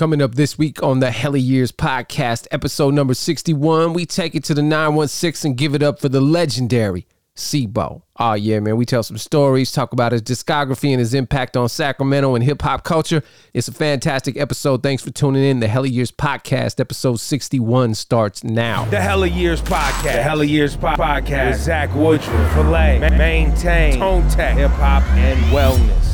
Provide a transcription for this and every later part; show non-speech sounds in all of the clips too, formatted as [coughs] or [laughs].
Coming up this week on the Hella Years podcast, episode number 61, we take it to the 916 and give it up for the legendary C-Bo. Oh, yeah, man. We tell some stories, talk about his discography and his impact on Sacramento and hip hop culture. It's a fantastic episode. Thanks for tuning in. The Hella Years podcast, episode 61, starts now. The Hella Years Podcast. The Hella Years po- Podcast. With Zach Woodruff, Filet, Ma- Mainetain, Tone Tech, Hip Hop, and Wellness.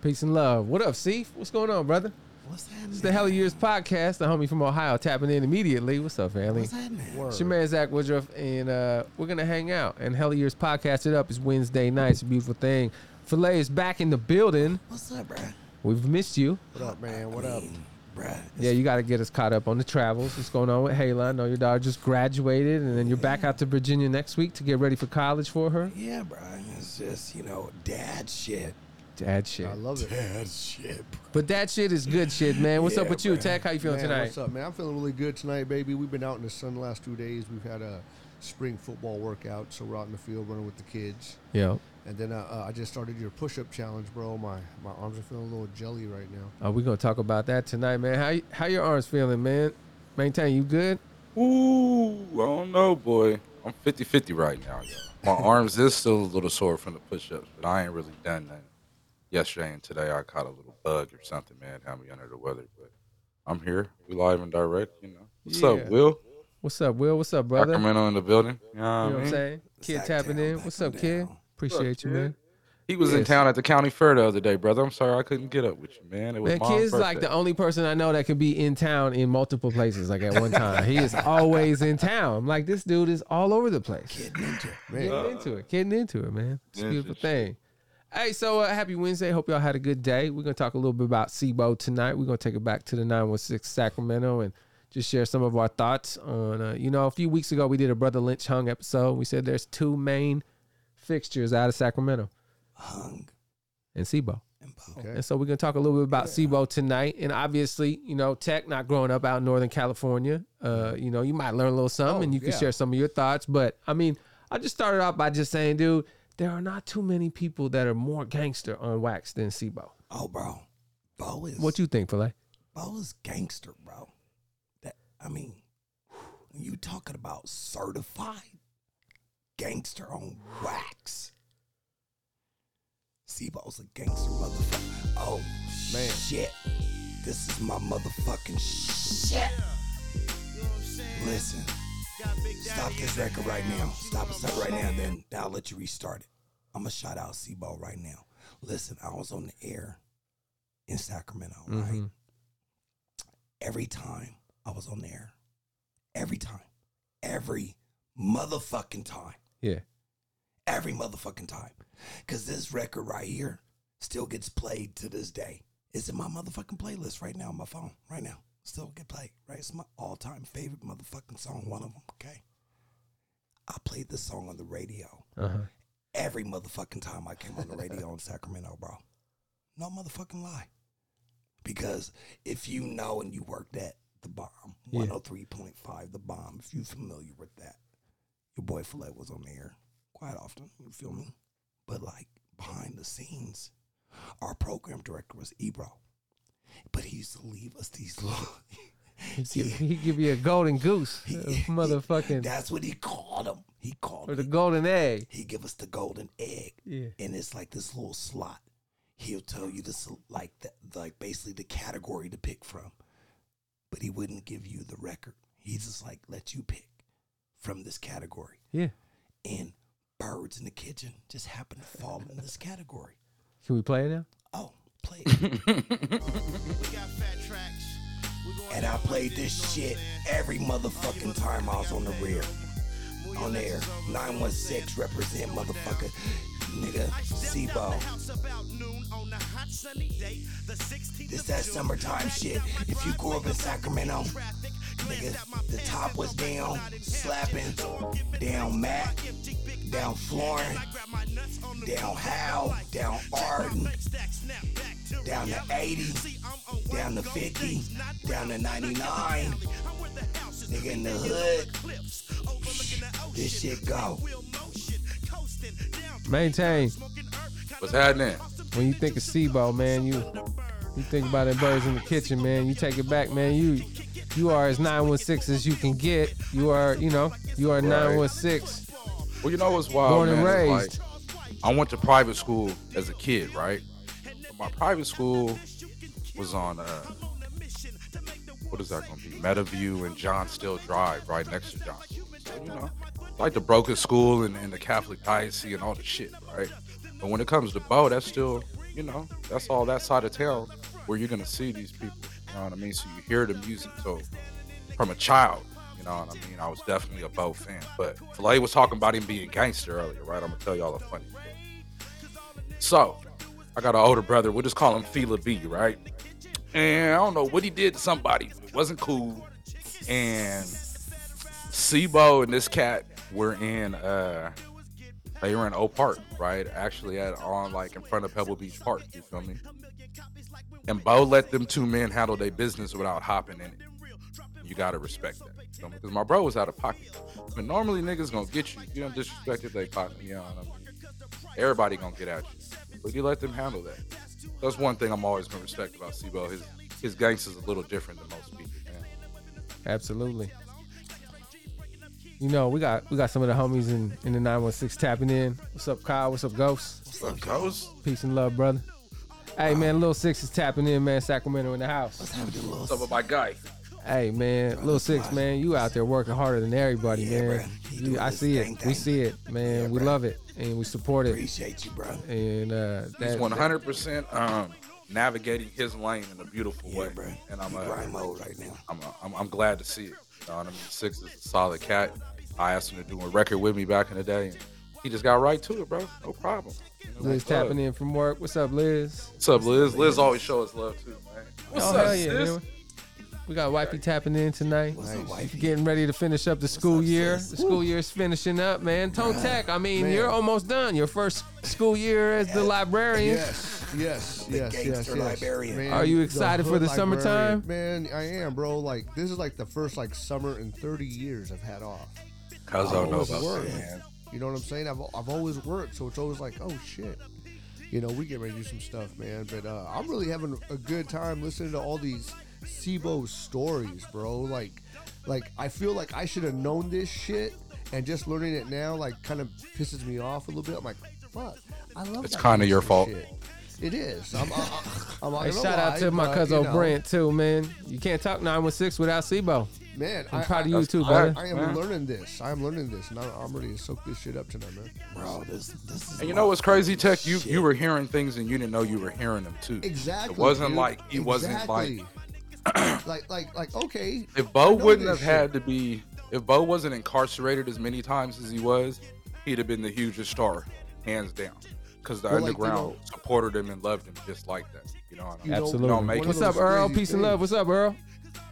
Peace and love. What up, C? What's going on, brother? What's happening? It's the Hella Years podcast. The homie from Ohio tapping in immediately. What's up, family? What's happening? It's your man Zach Woodruff, and uh, we're gonna hang out. And Hella Years podcast it up. It's Wednesday night. It's a beautiful thing. Filet is back in the building. What's up, bruh? We've missed you. What up, man? What I up? mean, bruh. Yeah, you got to get us caught up on the travels. What's going on with Hayla? I know your daughter just graduated, and then you're back out to Virginia next week to get ready for college for her. Yeah, bruh. It's just, you know, dad shit. Dad shit. I love it. Dad shit, bro. But that shit is good shit, man. What's up Yeah, with you, bro. Tech? How you feeling Man, tonight? what's up, man? I'm feeling really good tonight, baby. We've been out in the sun the last two days. We've had a spring football workout, so we're out in the field running with the kids. Yeah. And then uh, uh, I just started your push-up challenge, bro. My my arms are feeling a little jelly right now. Uh, we're gonna talk about that tonight, man. How you- how your arms feeling, man? Mainetain, you good? Ooh, I don't know, boy. I'm 50 50 right now. yo. My [laughs] arms is still a little sore from the push ups, but I ain't really done that. Yesterday and today, I caught a little bug or something, man. Had me under the weather, but I'm here. We live and direct, you know. What's Yeah. up, Will? What's up, Will? What's up, brother? You Sacramento in the building. You know what, what I I'm saying? Kid Sack tapping down, in. What's on up, kid? down. Appreciate you, man. He was in town at the county fair the other day, brother. I'm sorry I couldn't get up with you, man. It was Man, Mom's kid's like the only person I know that can be in town in multiple places, like at one time. he is always in town. I'm like, this dude is all over the place. Getting into it. Man, Getting into it, getting into it, man. It's a Yeah, beautiful shit. thing. Hey, so uh, happy Wednesday. Hope y'all had a good day. We're gonna talk a little bit about C-Bo tonight. We're gonna take it back to the 916 Sacramento and just share some of our thoughts on. Uh, you know, a few weeks ago we did a Brother Lynch Hung episode. We said there's two main fixtures out of Sacramento Hung and C-Bo. and Okay. And so we're gonna talk a little bit about C-Bo tonight. And obviously, you know, Tech not growing up out in Northern California. Uh, you know, you might learn a little something Oh, and you can yeah. share some of your thoughts. But I mean, I just started off by just saying, dude, there are not too many people that are more gangster on wax than C-Bo. Oh, bro. Bo is What you think, Filet? Bo is gangster, bro. That I mean, when you talking about certified gangster on wax. C-Bo's a gangster motherfucker. Oh Man. shit. This is my motherfucking shit. Listen. Stop this record right now. Stop it, right now. Then I'll let you restart it. I'm gonna shout out C-Bo right now. Listen, I was on the air in Sacramento, right? Mhm. every time I was on the air, Every time. Every motherfucking time. Yeah. Every motherfucking time. Because this record right here still gets played to this day. It's in my motherfucking playlist right now on my phone. Right now. Still get played. Right? It's my all time favorite motherfucking song. One of them. Okay. I played this song on the radio Uh huh. every motherfucking time I came on the radio in Sacramento, bro. No motherfucking lie. Because if you know and you worked at the bomb, Yeah. 103.5, the bomb, if you're familiar with that, your boy Filet was on the air quite often. You feel me? But like behind the scenes, our program director was Ebro. But he used to leave us these [laughs] little He give, he give you a golden goose, [laughs] a motherfucking, That's what he called them. He called or the golden egg. He give us the golden egg. Yeah. and it's like this little slot. He'll tell you this like the, like basically the category to pick from, but he wouldn't give you the record. He just like let you pick from this category. Yeah. And birds in the kitchen just happen to fall in this [laughs] category. Can we play it now? Oh, play it. [laughs] and I played this shit every motherfucking time I was on the rear. On air. 916 represent motherfucker. Nigga, C-Bo. This that summertime shit. If you grew up in Sacramento, nigga, the top was down, slapping, down Mac, down Florin, down Howe, down Arden, down to 80, down to 50, down to 99. Nigga in the hood. This shit go. Mainetain. What's happening? When you think of C-Bo, man, you You think about it, birds in the kitchen, man. You take it back, man. You you are as 916 as you can get. You are, you know, you are 916. Well, you know what's wild, Born and man? raised. Like, I went to private school as a kid, right? My private school was on uh, what is that going to be? Meadowview and John Still Drive, right next to John. So, you know, like the broken school and, and the Catholic diocese and all the shit, right? But when it comes to Bo, that's still, you know, that's all that side of town where you're gonna see these people. You know what I mean? So you hear the music. So from a child, I mean? I was definitely a Bo fan. But Filet was talking about him being gangster earlier, right? I'm gonna tell y'all a funny story. So I got an older brother. We'll just call him Fila B, right? And I don't know what he did to somebody. It wasn't cool. And C-Bo and this cat were in uh they were in O Park, right? Actually at on like in front of Pebble Beach Park, you feel me? And Bo let them two men handle their business without hopping in it. You gotta respect that. You know, because my bro was out of pocket. But normally niggas gonna get you. You don't disrespect if they pocket, you know what I mean? Everybody gonna get at you. But you let them handle that. That's one thing I'm always gonna respect about C-Bo. His his gangster's a little different than most people, man. Absolutely. You know, we got we got some of the homies in, in the 916 tapping in. What's up, Kyle? What's up, Ghost? What's up, Ghost? Peace and love, brother. Hey man, Lil Six is tapping in, man. Sacramento in the house. Let's have a little. What's up with my guy? Hey man, little Six, man, you out there working harder than everybody, Yeah, man. You You- I this see thing it. We see it, man. Yeah, we bruh. love it and we support it. Appreciate you, bro. And uh, He's 100 percent um navigating his lane in a beautiful Yeah, way, bro. and I'm in uh, grind mode right now. I'm, I'm I'm glad to see it. You know what I mean? Six is a solid cat. I asked him to do a record with me back in the day, and he just got right to it, bro. No problem. You know, Liz what's up? tapping in from work. What's up, Liz? What's up, Liz? Liz always show us love too, man. What's oh, up, hell yeah, sis? man. We got Wifey tapping in tonight. What's up, wifey? Getting ready to finish up the school up, year. sis? The school year's finishing up, man. Tone Tech, I mean, Man. you're almost done. Your first school year as the librarian. Yes, yes, The yes, yes, gangster yes. librarian. Man, Are you excited for the librarian. summertime? Man, I am, bro. Like this is like the first like summer in 30 years I've had off. Cuz I don't know always about work. that, man. You know what I'm saying? I've I've always worked, so it's always like, oh shit. You know, we get ready to do some stuff, man. But uh, I'm really having a good time listening to all these C-Bo stories, bro. Like, like I feel like I should have known this shit, and just learning it now, like, kind of pisses me off a little bit. I'm like, fuck, I love. It's kinda your fault. shit. It is. I'm, I, I'm Hey, shout out lie, to my but, cousin you know, Brent too, man. You can't talk 916 without C-Bo. Man, I'm I, proud of you too, fact. brother. I am Man. learning this. I am learning this, and I'm, I'm ready to soak this shit up tonight, man. Bro, this this is And you know what's crazy, Tech? You shit. you were hearing things and you didn't know you were hearing them too. Exactly. It wasn't dude. like he wasn't like Exactly. Like like like okay. if Bo wouldn't have this had to be if Bo wasn't incarcerated as many times as he was, he'd have been the hugest star, hands down. Because the Well, like, you underground know- supported him and loved him just like that. You know what I You mean? Absolutely. don't make one What's it. up, Earl? crazy Peace and love. What's up, Earl?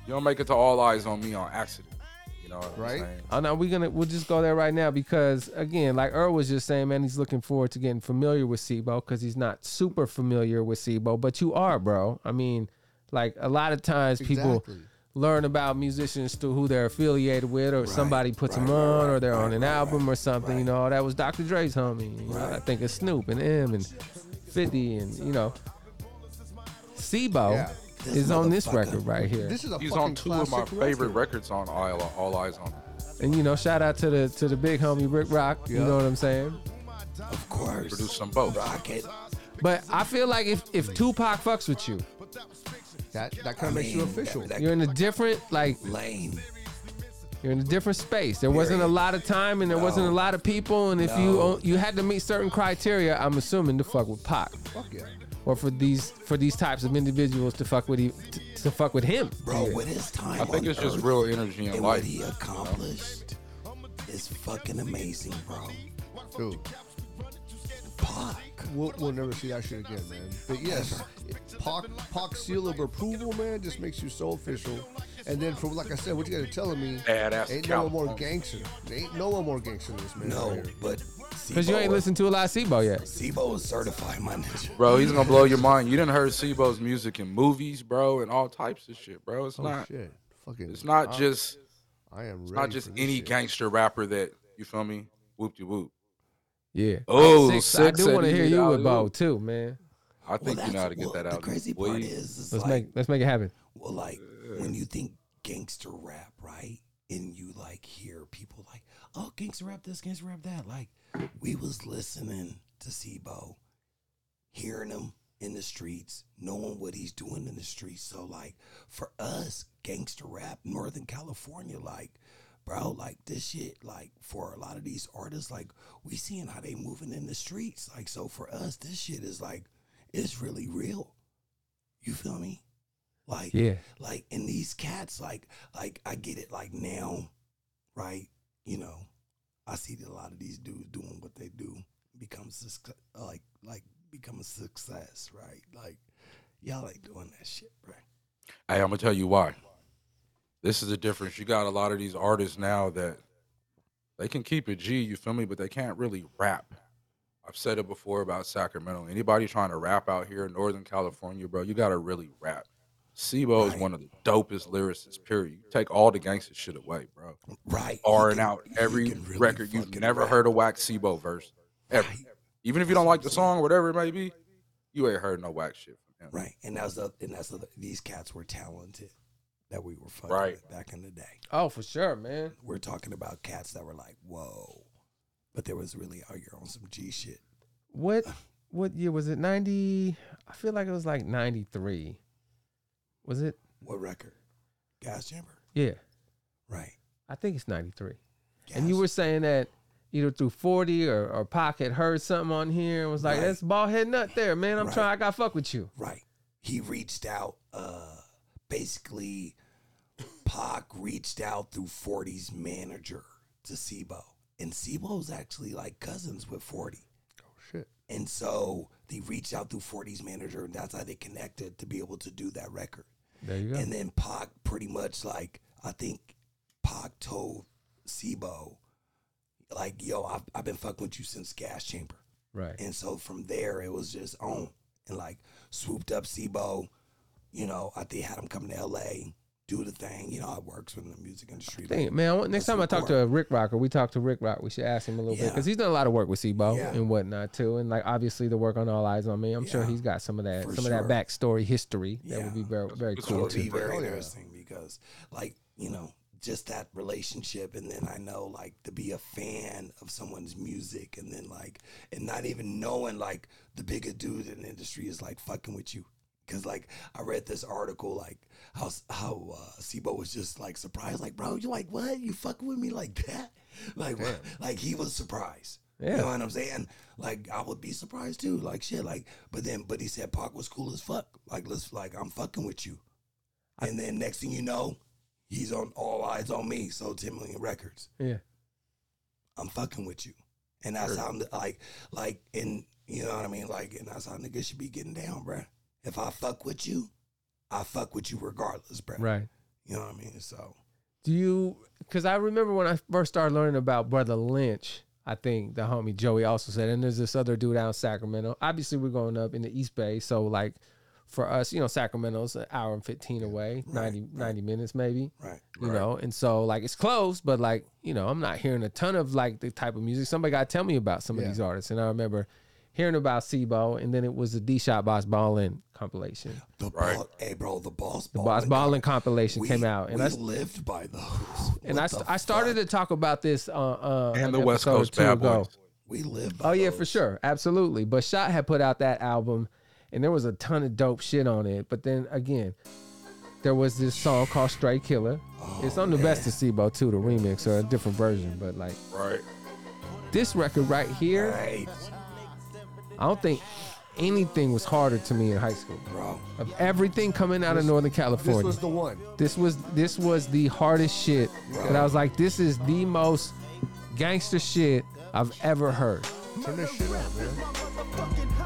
You don't make it to all eyes on me on accident. You know what I'm Right. saying? Oh we're gonna we'll just go there right now because again, like Earl was just saying, man, he's looking forward to getting familiar with C-Bo because he's not super familiar with C-Bo, but you are, bro. I mean, like a lot of times people Exactly. learn about musicians through who they're affiliated with, or somebody puts them on, or they're on an album or something. You know, that was Dr. Dre's homie. You know, I think it's Snoop and M and 50 and you know, C-Bo Yeah. is on this record right here. This is a He's on two of my classic favorite record. records on All, all Eyes on. Me. And you know, shout out to the to the big homie Rick Rock. You know what I'm saying? of course. Produce some both. Rocket. But I feel like if if Tupac fucks with you, That that kind of makes you official. that- you're in a different like Lane. you're in a different space. There wasn't a lot of time and there wasn't a lot of people. And if you No. o- you had to meet certain criteria, I'm assuming to fuck with Pac, Fuck yeah. or for these for these types of individuals to fuck with he, to, to fuck with him. Bro, with his time I think on it's just Earth real energy in and what life. he accomplished is fucking amazing, bro. Dude, Pac. we'll, we'll never see that shit again, man. But yes, Pac, Pac seal of approval, man, just makes you so official. And then from like I said, what you guys are telling me, Badass ain't no one more California. gangster. Ain't no one more gangster than this man. No, right here. but Because you ain't listened to a lot of C-Bo yet. C-Bo is certified, my nigga. Bro, he's gonna blow your mind. You didn't heard C-Bo's music in movies, bro, and all types of shit, bro. It's Oh not. shit, fucking. It's not I- just. I am. It's ready not just for this any shit. gangster rapper that you feel me. Whoop de whoop. Yeah. Oh, Six, I do want to hear you with alley-oop. Bo too, man. I think you know how to get well, that out. The crazy boy. part is, is Let's like, make let's make it happen. Well, like when you think gangster rap, right? And you like hear people like, oh, gangster rap this, gangster rap that. Like we was listening to C-Bo, hearing him in the streets, knowing what he's doing in the streets. So like for us, gangster rap, Northern California, like bro, like this shit, like for a lot of these artists, like we seeing how they moving in the streets. Like so for us, this shit is like it's really real. You feel me? Like Yeah. like and these cats like like i get it like now right you know i see that a lot of these dudes doing what they do become suc- like like become a success right like y'all ain't doing that shit bro Hey, I'm gonna tell you why. This is the difference. You got a lot of these artists now that they can keep it G, you feel me, but they can't really rap. I've said it before about Sacramento. Anybody trying to rap out here in Northern California, bro, you gotta really rap. C-Bo is one of the dopest lyricists, period. You take all the gangster shit away, bro. right R and out every really record. You've never rap. heard a whack C-Bo verse. Ever. Right. Even if you don't like the song, whatever it may be, you ain't heard no whack shit from him. right and that's the and that's the these cats were talented that we were fucking Right. with back in the day Oh, for sure, man. we're talking about cats that were like whoa but there was really out here on some g shit What what year was it? Ninety. I feel like it was like ninety three. Was it? what record gas chamber Yeah, right I think it's ninety three. And you were saying that either through forty or or Pac had heard something on here and was like, Right. "That's ball head nut there, man. I'm Right. trying. I got fuck with you." Right. He reached out, uh, basically, Pac reached out through 40's manager to C-Bo. And C-Bo's actually like cousins with 40. Oh shit. And so they reached out through 40's manager, and that's how they connected to be able to do that record. There you go. And then Pac pretty much like, I think Pac told C-Bo, like, yo, I've, I've been fucking with you since Gas Chamber. right. And so from there, it was just on and like swooped up C-Bo. You know, I think had him come to LA, do the thing. You know, it works in the music industry. Dang it, man. Next Let's time I talk to a Rick Rock or we talk to Rick Rock, we should ask him a little bit because he's done a lot of work with C-Bo Yeah. and whatnot too, and like obviously the work on All Eyes on Me. I'm sure he's got some of that, For some of that backstory history that would be very, very It's cool would be too. very yeah. interesting because, like, you know, just that relationship, and then I know, like, to be a fan of someone's music, and then like, and not even knowing, like, the biggest dude in the industry is like fucking with you. Cause like I read this article like how how uh, C-Bo was just like surprised like bro you like what? You fucking with me like that? [laughs] Like what? like he was surprised. Yeah. you know what I'm saying? Like I would be surprised too like shit like but then but he said Pac was cool as fuck. Like let's like I'm fucking with you. And then next thing you know he's on all eyes on me so 10 million records. Yeah. I'm fucking with you. And that's how I'm like like and you know what I mean? Like and that's how niggas should be getting down bruh if I fuck with you I fuck with you regardless bruh Right. you know what I mean so Do you? Because I remember when I first started learning about Brother Lynch. I think the homie Joey also said, and there's this other dude out in Sacramento. Obviously, we're going up in the East Bay, so like for us, you know, Sacramento's an hour and fifteen away, Right, 90, 90 minutes maybe. right You Right. know, and so like it's close, but like you know, I'm not hearing a ton of like the type of music. Somebody got to tell me about some of these artists, and I remember hearing about C-Bo, and then it was the D Shot Boss Ballin compilation. the Right. ball, hey bro the boss The Boss Ballin compilation we, came out, and we I lived by those and What I, I started fuck? to talk about this uh, uh And the West episode Coast two Bad ago. We lived by Oh yeah, for sure, absolutely. But Shot had put out that album, and there was a ton of dope shit on it. But then again, there was this song called "Straight Killer." it's on the best of C-Bo too, the remix or a different version. But like Right. this record right here, right I don't think anything was harder to me in high school. bro Of everything coming out of Northern California, This California, was the one. this was this was the hardest shit that I was like, this is the most gangster shit I've ever heard. Turn this shit up, man.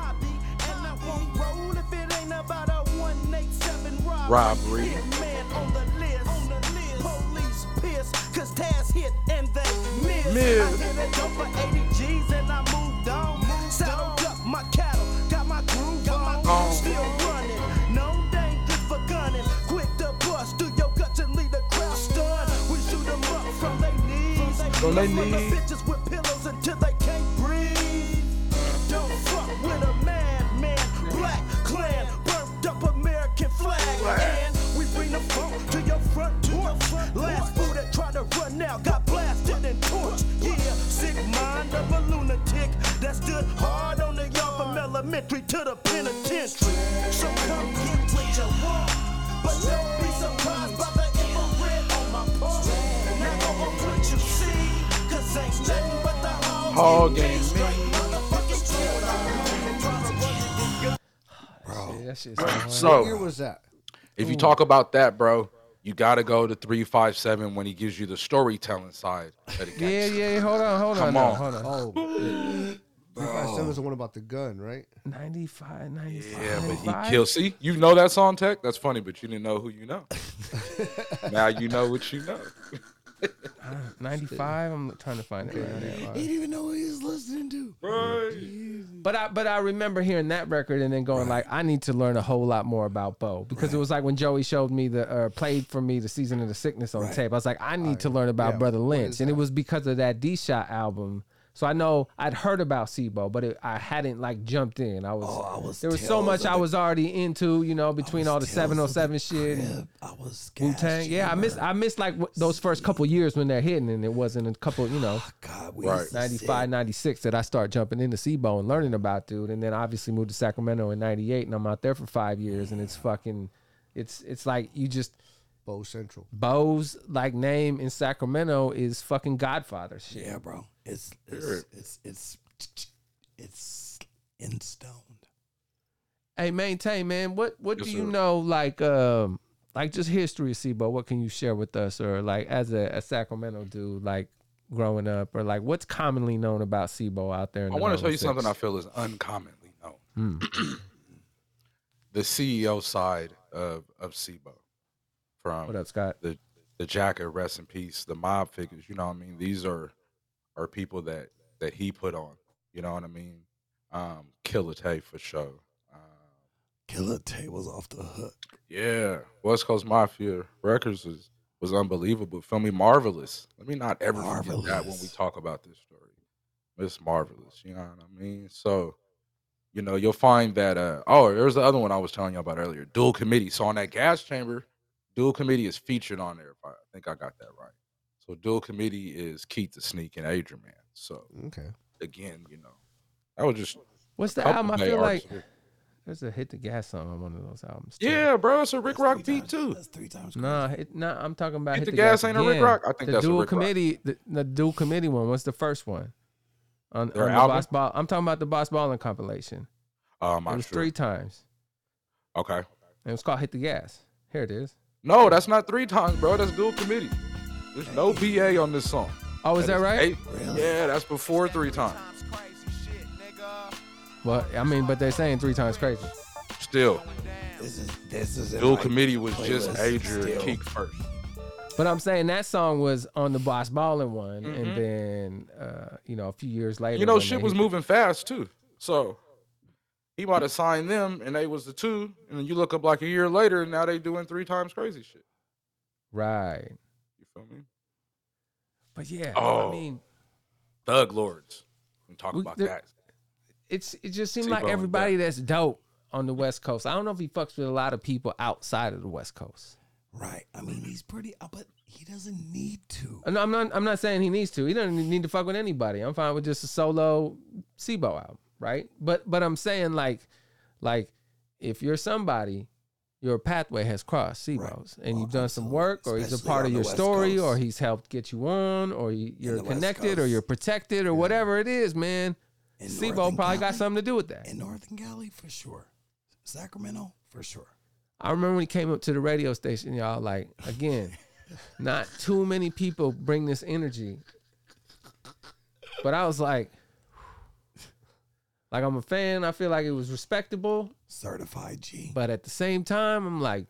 Robbery. Miss. From they the bitches with pillows until they can't breathe. Don't fuck with a madman. Black clan, burnt up American flag. And we bring the funk to your front porch. Last fool that tried to run out got blasted and torched. Yeah, sick mind of a lunatic that stood hard on the yard from elementary to the penitentiary. So come get what you want, but don't be surprised by the hog Hog game. game, Straight man. motherfucking Yeah, that shit's so hard. So What year was that? if you talk about that, bro, you gotta go to three five seven when he gives you the storytelling side of the yeah, game. yeah. Hold on, hold on, Come now, on. hold on. Oh, three five seven is the one about the gun, right? 95, 95. Yeah, but he killed. See, you know that song, Tech. That's funny, but you didn't know who you know. [laughs] now you know what you know. [laughs] 95. I'm trying to find it right now. He didn't even know what he was listening to. But I but I remember hearing that record and then going like I need to learn a whole lot more about Bo because it was like when Joey showed me the uh, played for me the season of the sickness on tape. I was like I need to learn about Yeah, Brother what Lynch is and it that? was because of that D Shot album. So I know I'd heard about C-Bo, but it, I hadn't like jumped in. I was, Oh, I was there was so much I the- was already into, you know, between all the Tales of the 707 shit. and- I was Wu Tang. Yeah, I missed. I missed like w- those first couple years when they're hitting, and it wasn't a couple, you know, ah, God, we Right. 95, 96 that I start jumping into C-Bo and learning about dude, and then obviously moved to Sacramento in '98, and I'm out there for five years, and it's fucking, it's it's like you just Bo Central. Bo's like name in Sacramento is fucking Godfather shit. Yeah, bro. It's it's it's it's it's in stone. Hey, Mainetain man, what what Yes, do you sir. know like um like just history of C-Bo? What can you share with us, or like as a, a Sacramento dude, like growing up, or like what's commonly known about C-Bo out there? In I the want to tell you 916? something I feel is uncommonly known. [clears throat] the CEO side of of C-Bo, from What up, Scott? the the Jacka, rest in peace, the Mob Figaz. You know what I mean? These are are people that that he put on. You know what I mean? Um, Killer Tay for sure. Um, Killer Tay was off the hook. yeah, West Coast Mafia Records was was unbelievable. Feel me, Marvaless. Let me not ever forget that when we talk about this story. It's Marvaless. You know what I mean? So, you know, you'll find that. uh Oh, there's the other one I was telling you about earlier. Dual Committee. So on that gas chamber, Dual Committee is featured on there. If I, I think I got that right. So Dual Committee is Keak da Sneak and Agerman. So Okay. again, you know, that was just What's the album? I feel like artists. there's a hit the gas song on one of those albums. too. Yeah, bro, it's a Rick That's Rock three beat times- too. That's three times. Nah, hit, nah, I'm talking about Hit hit the Gas ain't a Rick Rock? I think the that's a dual Rick Rock. committee. The, the dual committee one. What's the first one? On, on Their the album? Boss Ball. I'm talking about the Boss balling compilation. Um, it I'm was sure. three times. Okay. And it was called Hit the Gas. Here it is. No, that's not three times, bro. That's dual committee. There's no BA on this song. Oh, is that right? eight- Yeah, that's before three times. Well, I mean, but they're saying three times crazy. Still, This is this is in dual committee was just Agerman still. Keak first. But I'm saying that song was on the Boss Ballin one, Mhm. and then uh, you know a few years later, You know, shit was hit- moving fast too. So he might have signed them, and they was the two. And then you look up like a year later, and now they doing three times crazy shit. Right. You feel me? But yeah, Oh. I mean, Thug Lordz. We talk We- about there- that. it's it just seems like and everybody that's dope on the West Coast. I don't know if he fucks with a lot of people outside of the West Coast. Right. I mean, he's pretty, uh, but he doesn't need to. And I'm not I'm not saying he needs to. He doesn't need to fuck with anybody. I'm fine with just a solo C-Bo album, right? But but I'm saying like like if you're somebody, your pathway has crossed C-Bo's and Well, you've done some work or he's a part of your story or he's helped get you on or you, you're connected or you're protected or whatever it is, man. In C-Bo Northern probably got something to do with that. In Northern Cali, for sure. Sacramento, for sure. I remember when he came up to the radio station, y'all. Like again, [laughs] not too many people bring this energy, but I was like, like I'm a fan. I feel like it was respectable, Certified G. but at the same time, I'm like,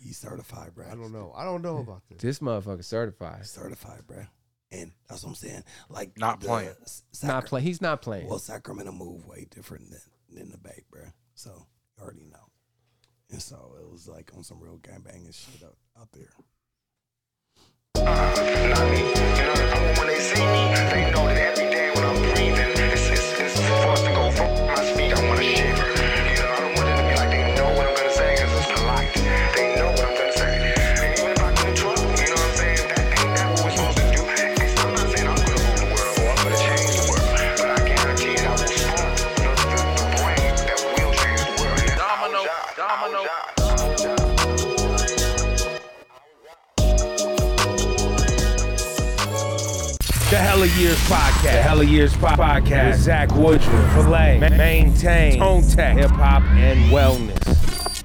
He certified, bro. I don't know. I don't know about this. this motherfucker certified. Certified, bro. And that's what I'm saying. Like Not playing. S- Not Sacra- play. He's not playing. Well, Sacramento move way different than than the Bay, bro. So you already know. And so it was like on some real gangbanging shit out, out there. Not me. You know, when they see me, they know that every day when I'm breathing, it's, it's, it's forced Podcast. The Hella Years po- Podcast. With Zach Woodruff, Filet, Ma- Mainetain, Tone Tech, Hip Hop, and Wellness.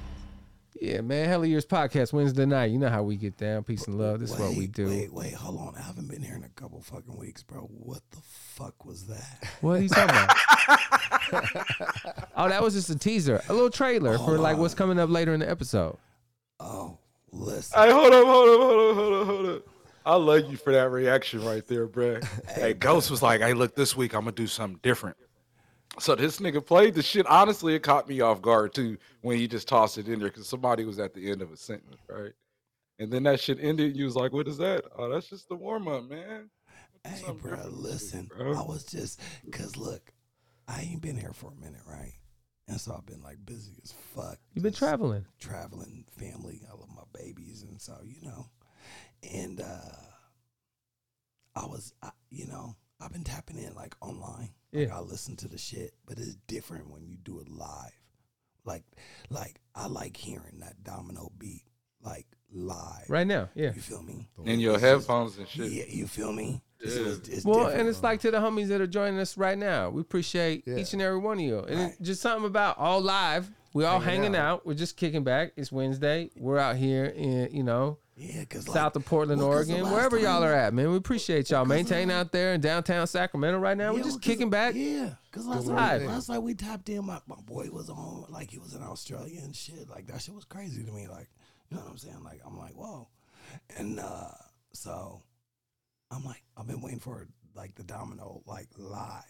Yeah, man. Hella Years podcast Wednesday night. You know how we get down. Peace and love. This is what we do. Wait, wait, hold on. I haven't been here in a couple fucking weeks, bro. What the fuck was that? What are you talking about? oh, that was just a teaser, a little trailer for like what's coming up later in the episode. Oh, listen. Hey, hold up, hold up, hold up, hold up, hold up. I love you for that reaction right there, bruh. [laughs] Hey, Ghost was like, hey, look, this week I'm gonna do something different. So this nigga played the shit. Honestly, it caught me off guard too when he just tossed it in there because somebody was at the end of a sentence, right? And then that shit ended. You was like, "What is that? Oh, that's just the warm up, man." Do Hey, bro, different this week, listen. bro. I was just, cause look, I ain't been here for a minute, right? And so I've been like busy as fuck. You've been traveling. traveling, family. I love my babies, and so you know, and uh I was, I, you know, I've been tapping in like online. Like, Yeah. I listen to the shit, but it's different when you do it live. Like, like I like hearing that domino beat like live. Right now, yeah. You feel me? in your headphones and shit. Yeah, you feel me? It's, Yeah. it's, it's Well, different. and it's like to the homies that are joining us right now. We appreciate Yeah. each and every one of you. And Right. it's just something about all live. We all Hanging hanging out. out. We're just kicking back. It's Wednesday. We're out here and you know, yeah, cause south of Portland, well, 'cause the Oregon, wherever y'all are at, man. We appreciate y'all. Well, 'cause, Mainetain uh, out there in downtown Sacramento right now. We're just well, 'cause- kicking back. Yeah, because last Good night, last night we tapped in. My, my boy was on, like he was in Australia and shit. Like that shit was crazy to me. Like you know what I'm saying? Like I'm like whoa, and uh so I'm like I've been waiting for like the domino like live.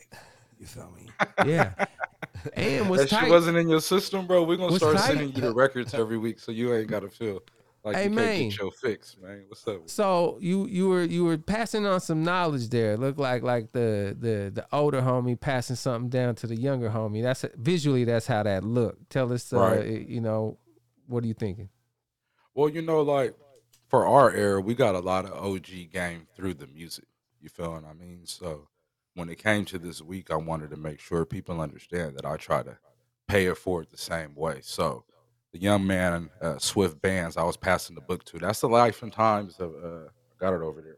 You feel me? [laughs] Yeah. And what's that shit tight? wasn't in your system, bro. We're gonna What's start tight? sending you the records every week, so you ain't gotta feel like Hey, you man. your fix, man. What's up? So you you were you were passing on some knowledge there. Looked like like the the the older homie passing something down to the younger homie. That's visually that's how that looked. Tell us, uh, Right. you know, what are you thinking? Well, you know, like for our era, we got a lot of OG game through the music. You feel what I mean? So when it came to this week, I wanted to make sure people understand that I try to pay it forward the same way. So the young man, uh, Swift Bandz, I was passing the book to. That's the life and times of. Uh, I got it over there.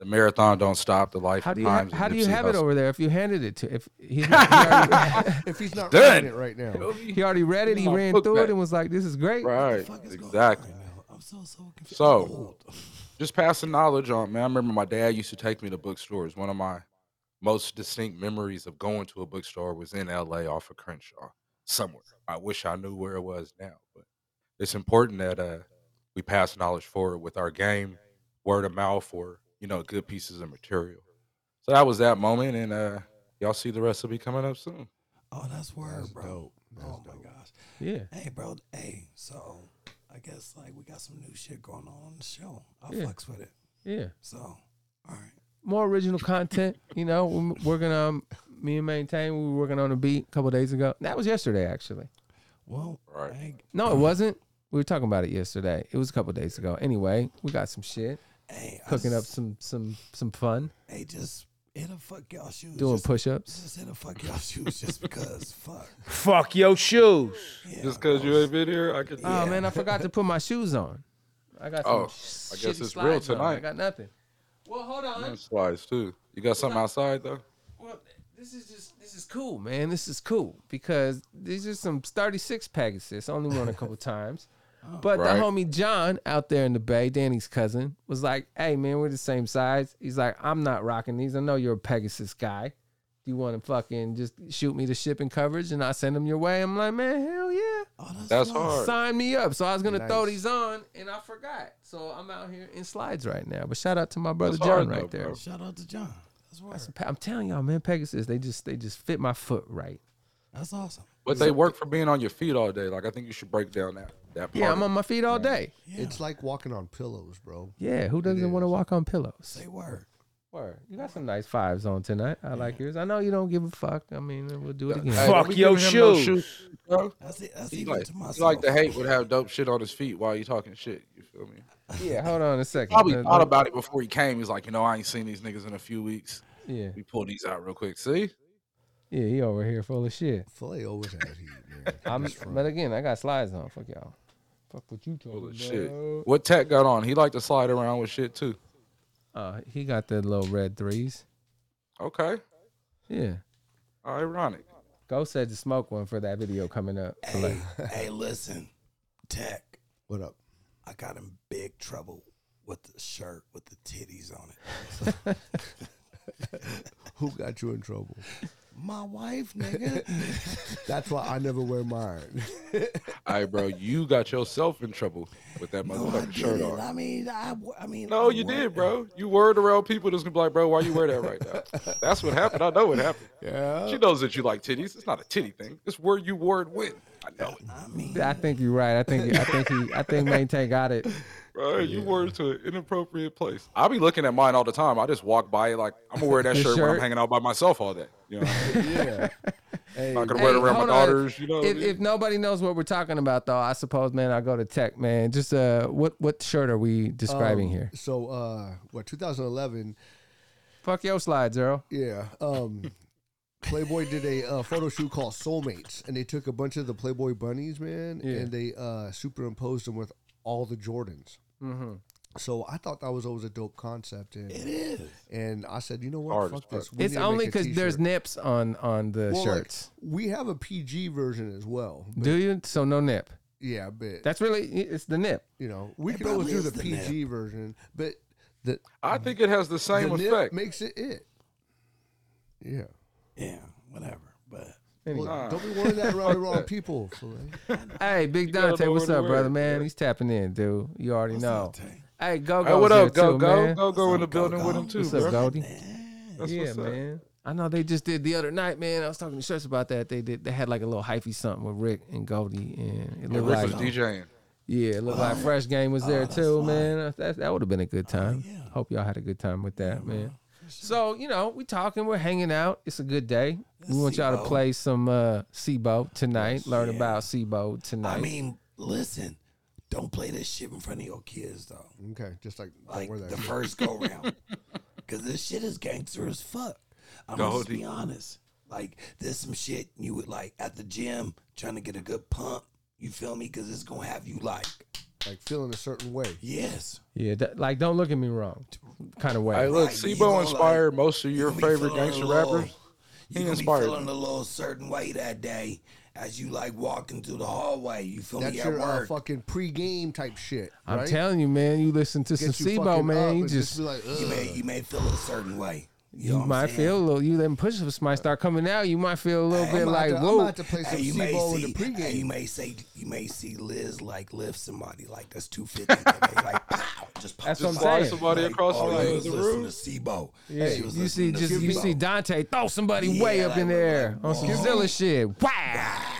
The marathon don't stop. The life How and do you ha- times. how do you Nipsey have it over there if you handed it to if he's not, he, already, [laughs] if he's not Done. reading it right now. he already read it, he My ran through back. it and was like, "This is great." Right. Is Exactly. right? I'm so so confused. So- just passing knowledge on man. I remember my dad used to take me to bookstores. One of my most distinct memories of going to a bookstore was in LA off of Crenshaw, somewhere. I wish I knew where it was now, but it's important that uh, we pass knowledge forward with our game, word of mouth, or you know, good pieces of material. So that was that moment, and uh, y'all see the recipe coming up soon. Oh, that's word, That's bro. dope. That's oh my gosh. Yeah. Hey, bro. Hey, so I guess like we got some new shit going on on the show. I Yeah. fucks with it. Yeah. So, all right. More original content. You know, we're working on um, me and Mainetain. We were working on a beat a couple days ago. That was yesterday, actually. Well, Right. Hey, No, it wasn't. We were talking about it yesterday. It was a couple days ago. Anyway, we got some shit, hey, I cooking up some some some fun, Hey, just hit a fuck y'all shoes. doing just, push-ups. Just hit a fuck y'all [laughs] shoes just because. Fuck. Fuck your shoes. Yeah, Just because you ain't been here, I could. Oh man, I forgot to put my shoes on. I got oh, some Oh, I shitty guess it's real slides on. I tonight. got nothing. Well, hold on. Man, slides too. You got something outside though? Well, this is just this is cool, man. This is cool because these are some 36 Pegasus. Only won a couple [laughs] times. Oh. But Right. the homie John out there in the Bay, Danny's cousin, was like, "Hey man, we're the same size." He's like, "I'm not rocking these. I know you're a Pegasus guy. Do you want to fucking just shoot me the shipping coverage and I send them your way?" I'm like, "Man, hell yeah." Oh, that's, That's nice. hard. Sign me up. So I was gonna throw these on and I forgot. So I'm out here in slides right now. But shout out to my brother That's John hard right though, there. bro. Shout out to John. That's word. That's- I'm telling y'all, man, Pegasus, they just they just fit my foot right. That's awesome. But they work for being on your feet all day. Like I think you should break down that that part. Yeah, I'm on my feet all day. Yeah. It's like walking on pillows, bro. Yeah, who doesn't want to walk on pillows? Say word. Word. You got some nice fives on tonight. I like yours. I know you don't give a fuck. I mean, we'll do it again. Hey, Fuck your giving him no shoes. bro. That's it. That's He even like, to he like the hate would have dope shit on his feet while you talking shit. You feel me? Yeah, hold on a second. Probably Uh, thought about it before he came. He's like, you know, I ain't seen these niggas in a few weeks. Yeah. We pull these out real quick. See? Yeah, he over here full of shit. Filet always has heat, man. [laughs] I'm, but again, I got slides on. Fuck y'all. Fuck what you talking Full of about. shit. What Tech got on? He like to slide around with shit too. Uh, he got the little red threes. Okay. Yeah. Ironic. Go said to smoke one for that video coming up. Hey, like, hey, listen, Tech. what up? I got in big trouble with the shirt with the titties on it. [laughs] Who got you in trouble? My wife, nigga. [laughs] That's why I never wear mine. [laughs] All right, bro. You got yourself in trouble with that no, I motherfucking shirt on. I mean, I, w- I mean. No, I you wore- did, bro. You word around people that's gonna be like, bro, why you wear that right now? [laughs] That's what happened. I know what happened. yeah. She knows that you like titties. It's not a titty thing. It's where you wore it with. I know it. I mean, I think you're right. I think I think he I think Mainetain got it. Bro, you wore it to an inappropriate place. I'll be looking at mine all the time. I just walk by it like I'm gonna wear that [laughs] The shirt, when I'm hanging out by myself all day. You know, I'm [laughs] yeah. Hey, not gonna wear it around my hold on. daughters. You know, If, mean? if nobody knows what we're talking about, though, I suppose, man, I'll go to tech, man. Just uh, what what shirt are we describing um, here? So, uh, what 2011? Fuck your slides, Earl. Yeah. Um, [laughs] Playboy did a uh, photo shoot called Soulmates, and they took a bunch of the Playboy bunnies, man, Yeah. and they uh, superimposed them with all the Jordans. Mm-hmm. So I thought that was always a dope concept, and it is. and I said, you know what, Hard fuck this. We It's only because there's nips on on the Well, like, shirts. we have a PG version as well. but- Do you? So no nip. yeah, but That's really it's the nip. you know, we It can always do the the PG version, but the I think it has the same the nip effect. makes it it. Yeah. Yeah, whatever. But Anyway. Well, don't be wearing that around the wrong [laughs] people. Filet. Hey, Big gotta Dante, know what's when up, wear brother, it, man? man. He's tapping in, dude. You already what's know. Hey, go Hey, go. what up, go go man. go go in the building with Go-Go? him too, What's bro. up, Goldie? That's yeah, what's up. man. I know they just did the other night, man. I was talking to Stress about that. They did. They had like a little hyphy something with Rick and Goldie, and it Yeah, looked Rick like was DJing. yeah, it looked like oh. Fresh Game was there oh, that's too, man. That that would have been a good oh, time. yeah. Hope y'all had a good time with that, man. So you know, we talking, we're hanging out. It's a good day. We want y'all to C-Bo. play some uh C-Bo tonight. Learn Yeah. about C-Bo tonight. I mean, listen, don't play this shit in front of your kids though. Okay, just like don't Like wear that. the shit. first go round, [laughs] because this shit is gangster as fuck. I'm gonna just be Goldie. honest. Like there's some shit you would like at the gym trying to get a good pump. You feel me? Because it's gonna have you like, like feeling a certain way. yes. yeah, that, like don't look at me wrong, kind of way. Hey, look, Right, you C-Bo gonna, inspired most of your gonna be favorite feeling a gangster little- rappers. You He gonna be inspired feeling a little certain way that day as you like walking through the hallway. You feel That's me at your uh, work. fucking pre-game type shit. I'm right? telling you, man. You listen to Get some you C-Bo, fucking up man. You and just be like, you may you may feel a certain way. You, know you might saying? feel a little. You them push-ups might start coming out. You might feel a little Hey, bit I'm I'm like, about to, I'm whoa. about to play some Hey, you may C-Bo in see, the pregame. hey, you may say, you may see Liz like lift somebody like that's two fifty. like [laughs] pow, just pop. That's just what I'm saying. somebody across oh, the, you the room. to C-Bo. Yeah, She you see, listening to just you see Dante throw somebody way Yeah, up in the air like, on some whoa. Zilla shit. Wow.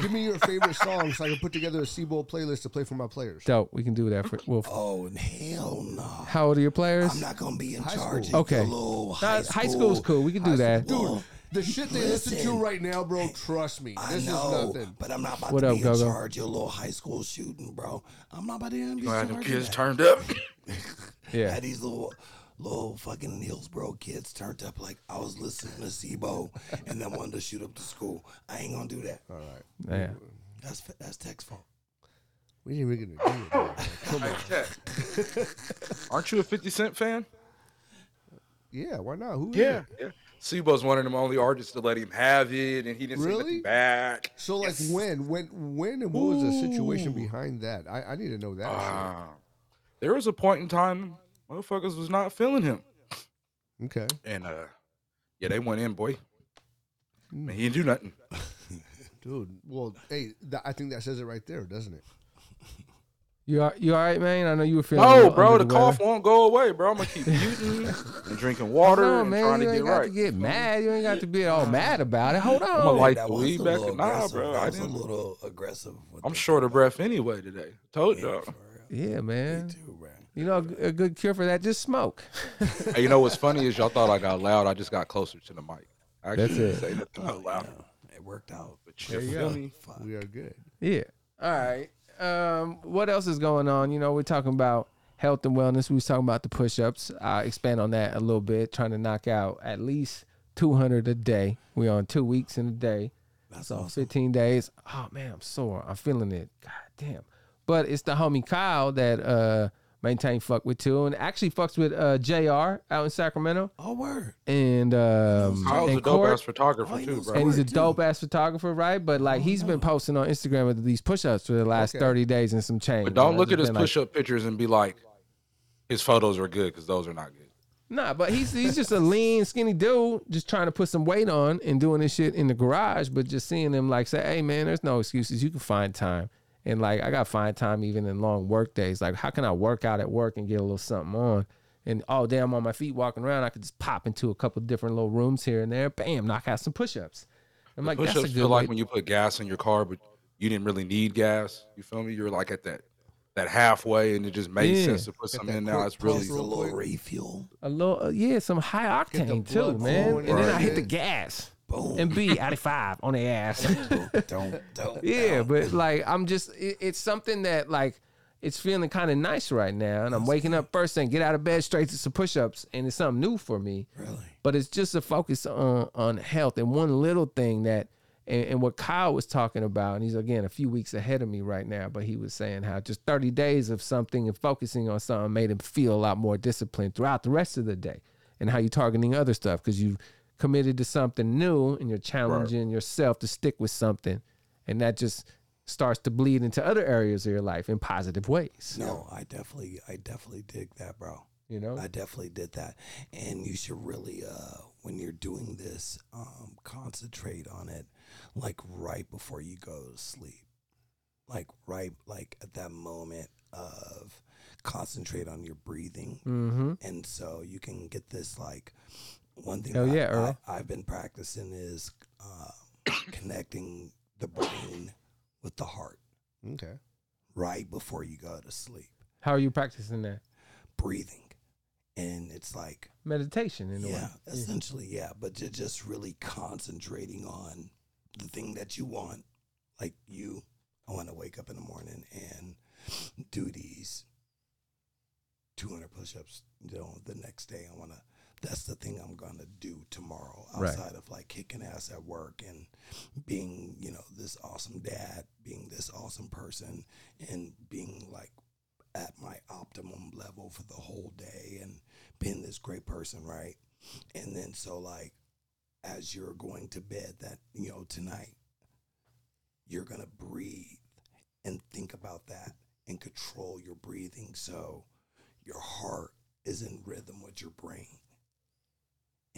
Give me your favorite song so I can put together a C-Bo playlist to play for my players. Dope. We can do that for Wolf. Oh hell no! How old are your players? I'm not gonna be in High charge. school. of your Okay. little Nah, high, school. school's cool. We can do that. Dude, The shit they listen, Listen. to right now, bro, trust me. I This know, is nothing. but I'm not about What to up, be Go-Go? in charge of your little high school shooting, bro. I'm not about to be in Gonna have charge them of kids that. turned up. [laughs] Yeah. had these little little fucking Hillsboro kids turned up like I was listening to C-Bo and then wanted to shoot up the school. I ain't gonna do that. All right. Yeah. That's that's Tech's fault. We ain't even gonna do it. man. Come on. [laughs] Aren't you a 50 Cent fan? Yeah, why not? Who? Yeah. it? yeah. C-Bo's one of them only artists to let him have it, and he didn't say Really? nothing back. So like Yes. when, when, when, and what was the situation Ooh. behind that? I, I need to know that. Ah. there was a point in time motherfuckers was not feeling him. Okay. And uh yeah, they went in, boy. Hmm. Man, he didn't do nothing. [laughs] Dude, well, hey, that, I think that says it right there, doesn't it? You are you all right, man? I know you were feeling. a No, bro, under the cough won't go away, bro. I'm gonna keep [laughs] muting and drinking water No, and man, trying you to ain't get got right. to get mad. You ain't got to be all mad about it. Hold I'm on. a light That the was weed a back. little Nah, bro. I was a little aggressive. with I'm short of breath anyway today. Told y'all. Yeah, man. Me too, bro. You know, a good cure for that, just smoke. [laughs] Hey, you know what's funny is y'all thought I got loud. I just got closer to the mic. I actually That's didn't it. say nothing out loud. Yeah, it worked out. But you There you feel go. me? Fuck. We are good. Yeah. All right. Um, what else is going on? You know, we're talking about health and wellness. We was talking about the push-ups. I'll expand on that a little bit, trying to knock out at least 200 a day. We on two weeks in a day. That's So awesome. 15 days. Oh man, I'm sore. I'm feeling it. God damn. But it's the homie Kyle that uh Mainetain fuck with too, and actually fucks with uh Jr. out in Sacramento, Oh word. and um Kyle's and a dope ass photographer Oh, too, bro. and he's a dope ass photographer, right? But like he's been posting on Instagram with these push-ups for the last Okay. 30 days and some change. But don't man. look at his just been like, push-up pictures and be like, his photos are good because those are not good. Nah, but he's he's just a lean, skinny dude, just trying to put some weight on and doing this shit in the garage. But just seeing him like say, "Hey, man, there's no excuses. You can find time." And like I got to find time even in long work days. Like how can I work out at work and get a little something on? And all day I'm on my feet walking around. I could just pop into a couple different little rooms here and there. Bam, knock out some push-ups. I'm like, that's a Push-ups good feel way. like when you put gas in your car, but you didn't really need gas. You feel me? You're like at that that halfway, and it just made Yeah. sense to put some in now. It's really Just a little refuel. a little, uh, yeah, some high octane too, man. flowing And then I hit the gas Boom. and be 85 on the ass. don't don't. [laughs] Yeah, don't. but like I'm just it, it's something that like it's feeling kind of nice right now, and I'm waking up first thing, get out of bed straight to some push-ups, and it's something new for me. really. But it's just a focus on on health and one little thing that and, and what Kyle was talking about, and he's again a few weeks ahead of me right now, but he was saying how just 30 days of something and focusing on something made him feel a lot more disciplined throughout the rest of the day, and how you're targeting other stuff because you committed to something new and you're challenging yourself to stick with something, and that just starts to bleed into other areas of your life in positive ways. No, I definitely, I definitely dig that, bro. You know, I definitely did that, and you should really, uh, when you're doing this, um, concentrate on it, like right before you go to sleep, like right, like at that moment of concentrate on your breathing, mm-hmm. and so you can get this like one thing. Hell I, yeah, Earl. I, I've been practicing is uh, [coughs] connecting the brain with the heart Okay. right before you go to sleep, how are you practicing that breathing, and it's like meditation in a yeah, way? essentially, yeah. But you're just really concentrating on the thing that you want. Like you, I want to wake up in the morning and do these 200 push-ups. You know, the next day I want to. That's the thing I'm gonna do tomorrow. Right. Outside of like kicking ass at work and being, you know, this awesome dad, being this awesome person, and being like at my optimum level for the whole day and being this great person, right? And then so like as you're going to bed that, you know, tonight, you're gonna breathe and think about that and control your breathing so your heart is in rhythm with your brain.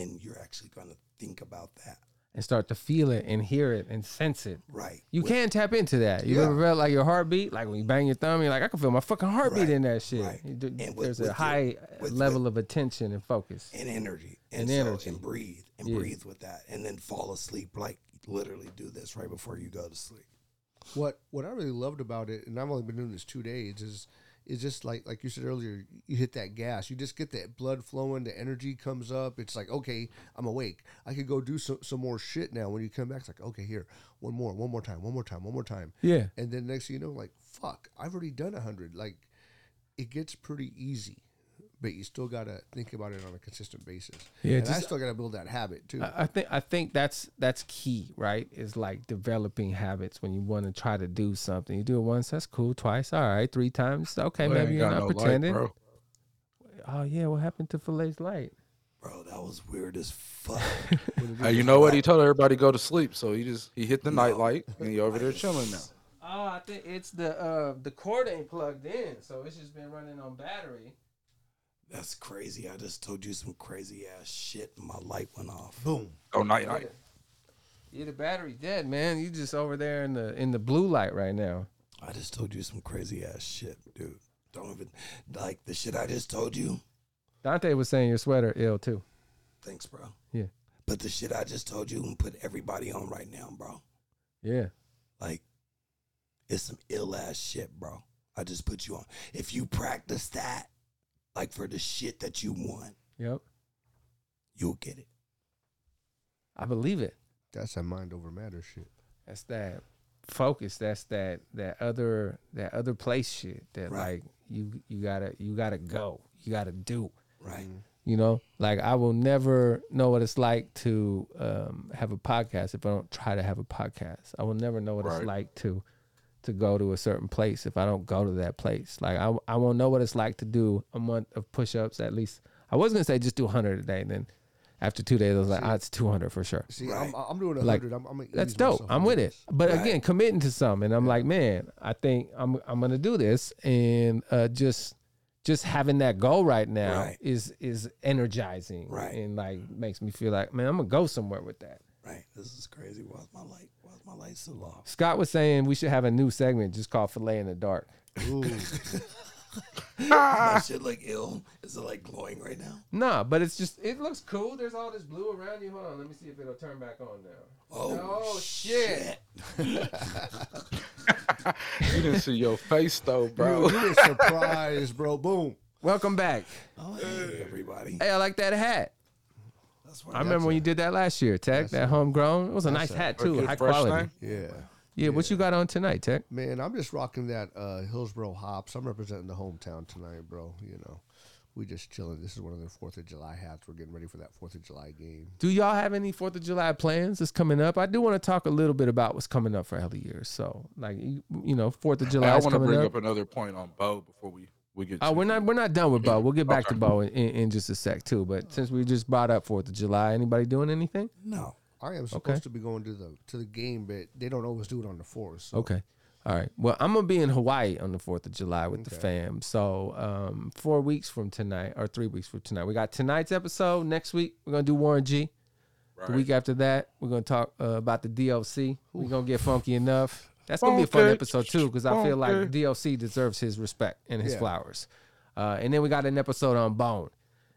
And you're actually gonna think about that. and start to feel it and hear it and sense it. Right. You With- can tap into that. You Yeah. ever felt like your heartbeat? Like when you bang your thumb, you're like, I can feel my fucking heartbeat Right, in that shit. right. Do- And with- There's with a your- high with- level of attention and focus. and energy and, And so, energy. and breathe and Yeah. breathe with that and then fall asleep like literally do this right before you go to sleep What what I really loved about it, and I've only been doing this two days, is is just like like you said earlier, you hit that gas, you just get that blood flowing, the energy comes up. It's like okay, I'm awake. I could go do some some more shit now. When you come back, it's like okay, here, one more, one more time, one more time, one more time, Yeah. and then next thing you know, like fuck, I've already done a hundred. Like it gets pretty easy, but you still gotta think about it on a consistent basis. Yeah, and I still gotta build that habit too. I I think I think that's that's key, right? Is like developing habits when you want to try to do something. You do it once, that's cool. Twice, all right. Three times, okay. Boy, maybe you're not no pretending. bro. oh yeah, what happened to Filet's light? bro that was weird as fuck [laughs] Hey, you know what? He told everybody to go to sleep, so he just he hit the night light and he over there chilling now. Oh, I think it's the uh the cord ain't plugged in, so it's just been running on battery. That's crazy i just told you some crazy ass shit and my light went off Boom. Oh, night night. Yeah, the battery's dead, man. You just over there in the in the blue light right now. i just told you some crazy ass shit dude don't even like the shit i just told you Dante was saying your sweater ill too. thanks bro Yeah. but the shit i just told you and put everybody on right now bro Yeah. like it's some ill ass shit bro i just put you on if you practice that like for the shit that you want Yep. you'll get it I believe it. That's that mind over matter shit. That's that focus. That's that that other that other place shit that Right. like you you gotta you gotta go. You gotta do. right You You know, like I will never know what it's like to um, have a podcast if I don't try to have a podcast. I will never know what it's like to to go to a certain place if I don't go to that place. Like I I won't know what it's like to do a month of push ups at least. I was gonna say just do 100 a day, and then after two days I was like, ah, it's 200 for sure. See, I'm, I'm doing a Like, hundred. I'm, I'm That's dope. I'm with it. But again, committing to something, and I'm like, man, I think I'm I'm gonna do this, and uh, just just having that goal right now Right. is is energizing, Right. And like makes me feel like, man, I'm gonna go somewhere with that. Right. This is crazy. Why's my light? Why's my light still off? Scott was saying we should have a new segment just called "Filet in the Dark." Ooh, [laughs] my ah. shit look ill. Is it like glowing right now? Nah, but it's just it looks cool. There's all this blue around you. Hold on, let me see if it'll turn back on now. Oh, Oh, shit. [laughs] You didn't see your face though, bro. bro, you were surprised, bro. Boom. Welcome back. Oh, hey, everybody. Hey, I like that hat. That's why I remember when you did that last year, Tech. That homegrown. It was a nice hat too, high quality. thing? Yeah. Yeah, what you got on tonight, Tech? Man, I'm just rocking that uh, Hillsboro hops. I'm representing the hometown tonight, bro. You know, we just chilling. This is one of the Fourth of July hats. We're getting ready for that Fourth of July game. Do y'all have any Fourth of July plans that's coming up? I do want to talk a little bit about what's coming up for Hella Years. So, like, you, you know, Fourth of Hey, July I want to bring up. up another point on Bo before we we get. Oh, to we're not we're not done with Bo. We'll get back to Okay. Bo in, in, in just a sec too. But since we just brought up Fourth of July, anybody doing anything? No. I am supposed to be going to the to the game, but they don't always do it on the fourth. So. Okay. All right. Well, I'm gonna be in Hawaii on the Fourth of July with the fam. So, um, four weeks from tonight, or three weeks from tonight, we got tonight's episode. Next week, we're gonna do Warren G. The week after that, we're gonna talk uh, about the DLC. We're gonna get funky enough. That's gonna be a fun episode too, because I feel like Funky. D.O.C. deserves his respect and his Yeah. flowers. Uh, and then we got an episode on Bone,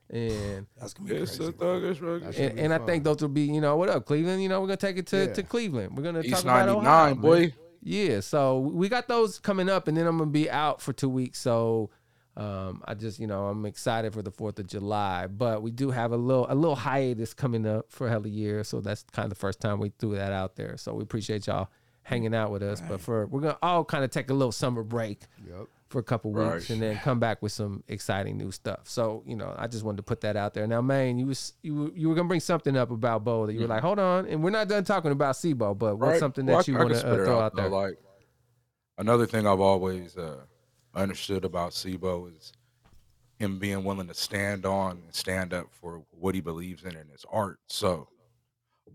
and [sighs] That's gonna be It's crazy. a thuggish rugged. And, be and I think those will be, you know, what up, Cleveland? You know, we're gonna take it to, Yeah. to Cleveland. We're gonna talk East about ninety Ohio, nine, man. boy. Yeah, so we got those coming up, and then I'm gonna be out for two weeks. So um, I just, you know, I'm excited for the Fourth of July, but we do have a little a little hiatus coming up for hell of a year. So that's kind of the first time we threw that out there. So we appreciate y'all hanging out with us. But for we're gonna all kind of take a little summer break Yep. for a couple weeks Right. and then come back with some exciting new stuff. So you know, I just wanted to put that out there. Now, man, you was you were- you were gonna bring something up about Bo that you were like, hold on, and we're not done talking about C-Bo, but what's. Right. something Well, that I- you I want can to uh, throw out, out there? though, Like another thing I've always uh, understood about C-Bo is him being willing to stand on and stand up for what he believes in in his art. So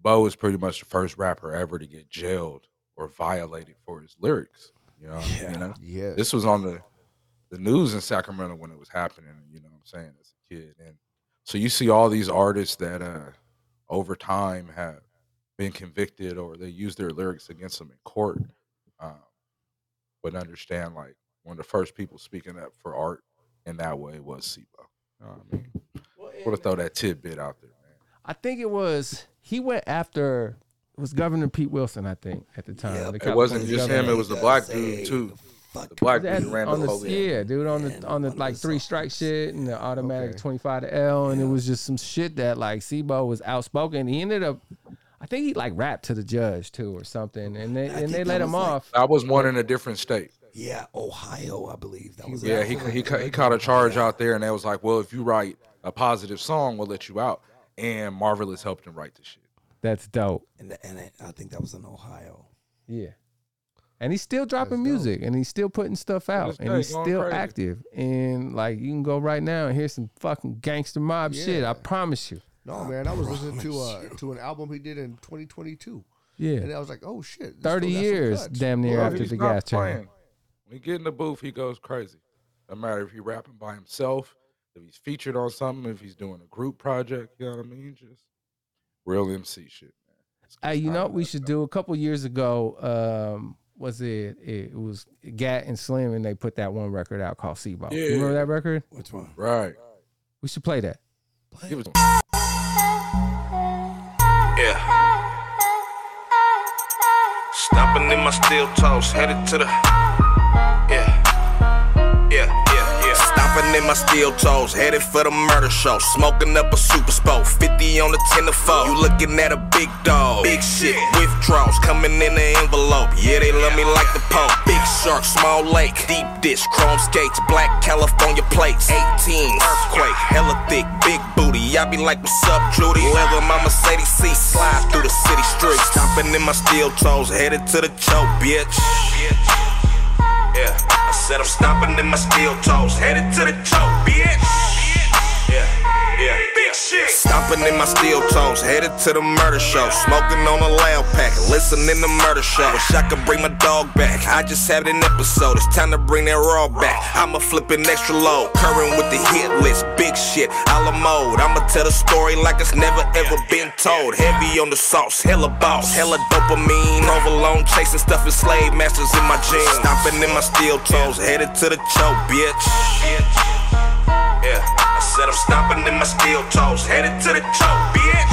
Bo is pretty much the first rapper ever to get jailed or violated for his lyrics. You know, you know? Yes. this was on the the news in Sacramento when it was happening. You know what I'm saying as a kid, and so you see all these artists that uh, over time have been convicted or they use their lyrics against them in court, um, but understand like one of the first people speaking up for art in that way was C-Bo. You know what I mean? Want to throw that tidbit out there, man. I think it was he went after it was Governor Pete Wilson, I think, at the time. Yeah, the It wasn't just governor. him; it was the black dude too. The black dude ran on the the, yeah, dude, on the on the one of like the three strike shit and the automatic Okay. twenty five to L, and it was just some shit that like C-Bo was outspoken. He ended up, I think he like rapped to the judge too or something, and they and they let him like- off. I was one in a different state. Yeah, Ohio, I believe that was. Yeah, he he ca- he caught a charge out there, and they was like, "Well, if you write a positive song, we'll let you out." And Marvaless helped him write the shit. That's dope. and, and I think that was in Ohio. Yeah. And he's still dropping That's dope. music and he's still putting stuff out this and he's still crazy. active. And like you can go right now and hear some fucking gangster mob shit. I promise you. No, man, I was listening to uh to an album he did in 2022, Yeah. and I was like, oh shit, 30 fool got some years damn near Well, after the not gas chain. When he get in the booth, he goes crazy. No matter if he rapping by himself, if he's featured on something, if he's doing a group project, you know what I mean? Just real MC shit, man. It's Hey, you know what we should messed do? A couple years ago, um, was it, it was Gat and Slim and they put that one record out called C-Bo. You remember Yeah. that record? Which one? Right. We should play that. Give it to. Yeah. Stopping in my steel toes, headed to the. Stopping in my steel toes, headed for the murder show. Smoking up a super spoke, 50 on the 10 to 4. You looking at a big dog, big shit, withdrawals coming in the envelope. Yeah, they love me like the Pope. Big shark, small lake, deep dish, chrome skates, black California plates. 18, earthquake, hella thick, big booty. I be like, what's up, Judy? Leather, my Mercedes C, slide through the city streets. Stomping in my steel toes, headed to the choke, bitch. Yeah, I said I'm stomping in my steel toes, headed to the choke, bitch. Shit. Stomping in my steel toes, headed to the murder show. Smoking on a loud pack, listening to murder show. Wish I could bring my dog back. I just had an episode, it's time to bring that raw back. I'ma flip an extra load, current with the hit list, big shit, a la mode. I'ma tell the story like it's never ever been told. Heavy on the sauce, hella boss, hella dopamine. Overload, chasing stuff and slave masters in my jeans. Stomping in my steel toes, headed to the choke, bitch. Yeah, I said I'm stomping in my steel toes, headed to the choke, bitch.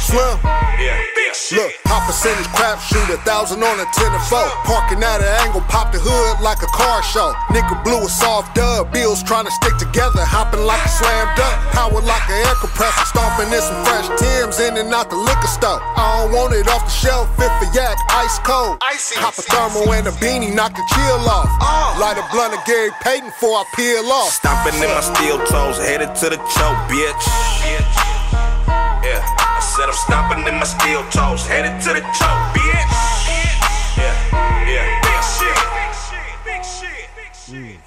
Slim. Yeah. Look, high percentage crap shoot, a thousand on a ten and four. Parking at an angle, pop the hood like a car show. Nigga blew a soft dub, bills trying to stick together, hopping like a slam dunk. Power like an air compressor, stomping in some fresh Tims in and out the liquor store. I don't want it off the shelf, fit for yak, ice cold. Icy. Cop a thermal and a beanie, knock the chill off. Oh. Light a blunt of Gary Payton before I peel off. Stomping in my steel toes, headed to the choke, bitch. Yeah, I said I'm stomping in my steel toes, headed to the choke, bitch. Yeah, yeah, big shit. Big shit, big shit, big shit.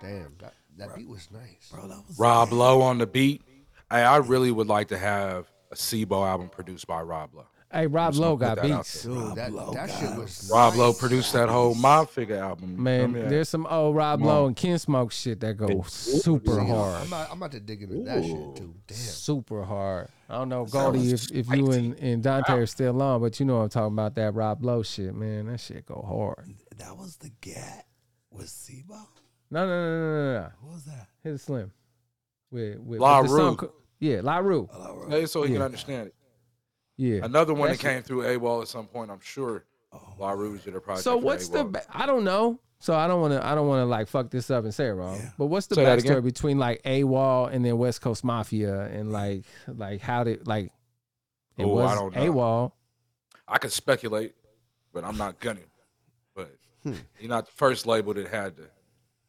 Damn, that, that beat was nice. Bro, that was Rob Lowe on the beat. Hey, I really would like to have a C-Bo album produced by Rob Lowe. Hey, Rob Lowe got put that beats. there. Dude, that, Low that guy. shit was Rob. Lowe produced that whole Mob Figaz album. Man, Remember that? there's some old Rob Come on. Lowe and Ken Smoke shit that go super hard. I'm about, I'm about to dig into that shit too. Damn. Super hard. I don't know, Goldie, if, if you and, and Dante are still on, but you know I'm talking about that Rob Lowe shit, man. That shit go hard. that was the gat with C-Bo. No, no, no, no, no, no. What was that? Hit it slim. With, with, La with the song Rue. co- Yeah, oh, La Rue. Hey, so he Yeah. can understand it. Yeah. Another one that That's- came through AWOL at some point, I'm sure. La Rouge did a project. So what's the? AWOL. ba- I don't know. So I don't want to. I don't want to like fuck this up and say it wrong. But what's the Say that backstory between like AWOL and then West Coast Mafia and like like how did like it Oh, was I don't know. AWOL. I could speculate, but I'm not gonna. But Hmm. you're not the first label that had to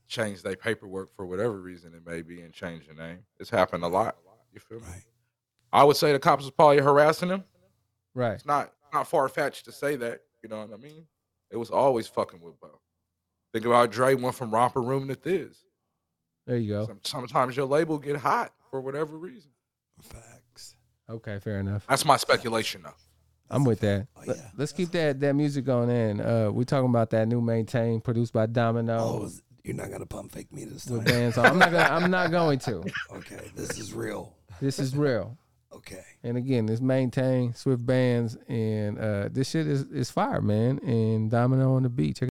change their paperwork for whatever reason it may be and change the name. It's happened a lot. You feel me? Right. I would say the cops was probably harassing him. Right. It's not not far fetched to say that. You know what I mean? It was always fucking with Bo. Think about Dre went from romper room to this. There you go. Some, sometimes your label get hot for whatever reason. Facts. Okay, fair enough. That's my speculation though. I'm with that. Oh, Let- yeah. Let's keep that that music going in. Uh, we talking about that new Mainetain produced by Domino Oh, you're not gonna pump fake me this with time. bands on. I'm not gonna. I'm not going to. [laughs] Okay, this is real. This is real. Okay. And again, this Mainetain Swift Bandz and uh this shit is is fire, man. And Domino on the beat. Check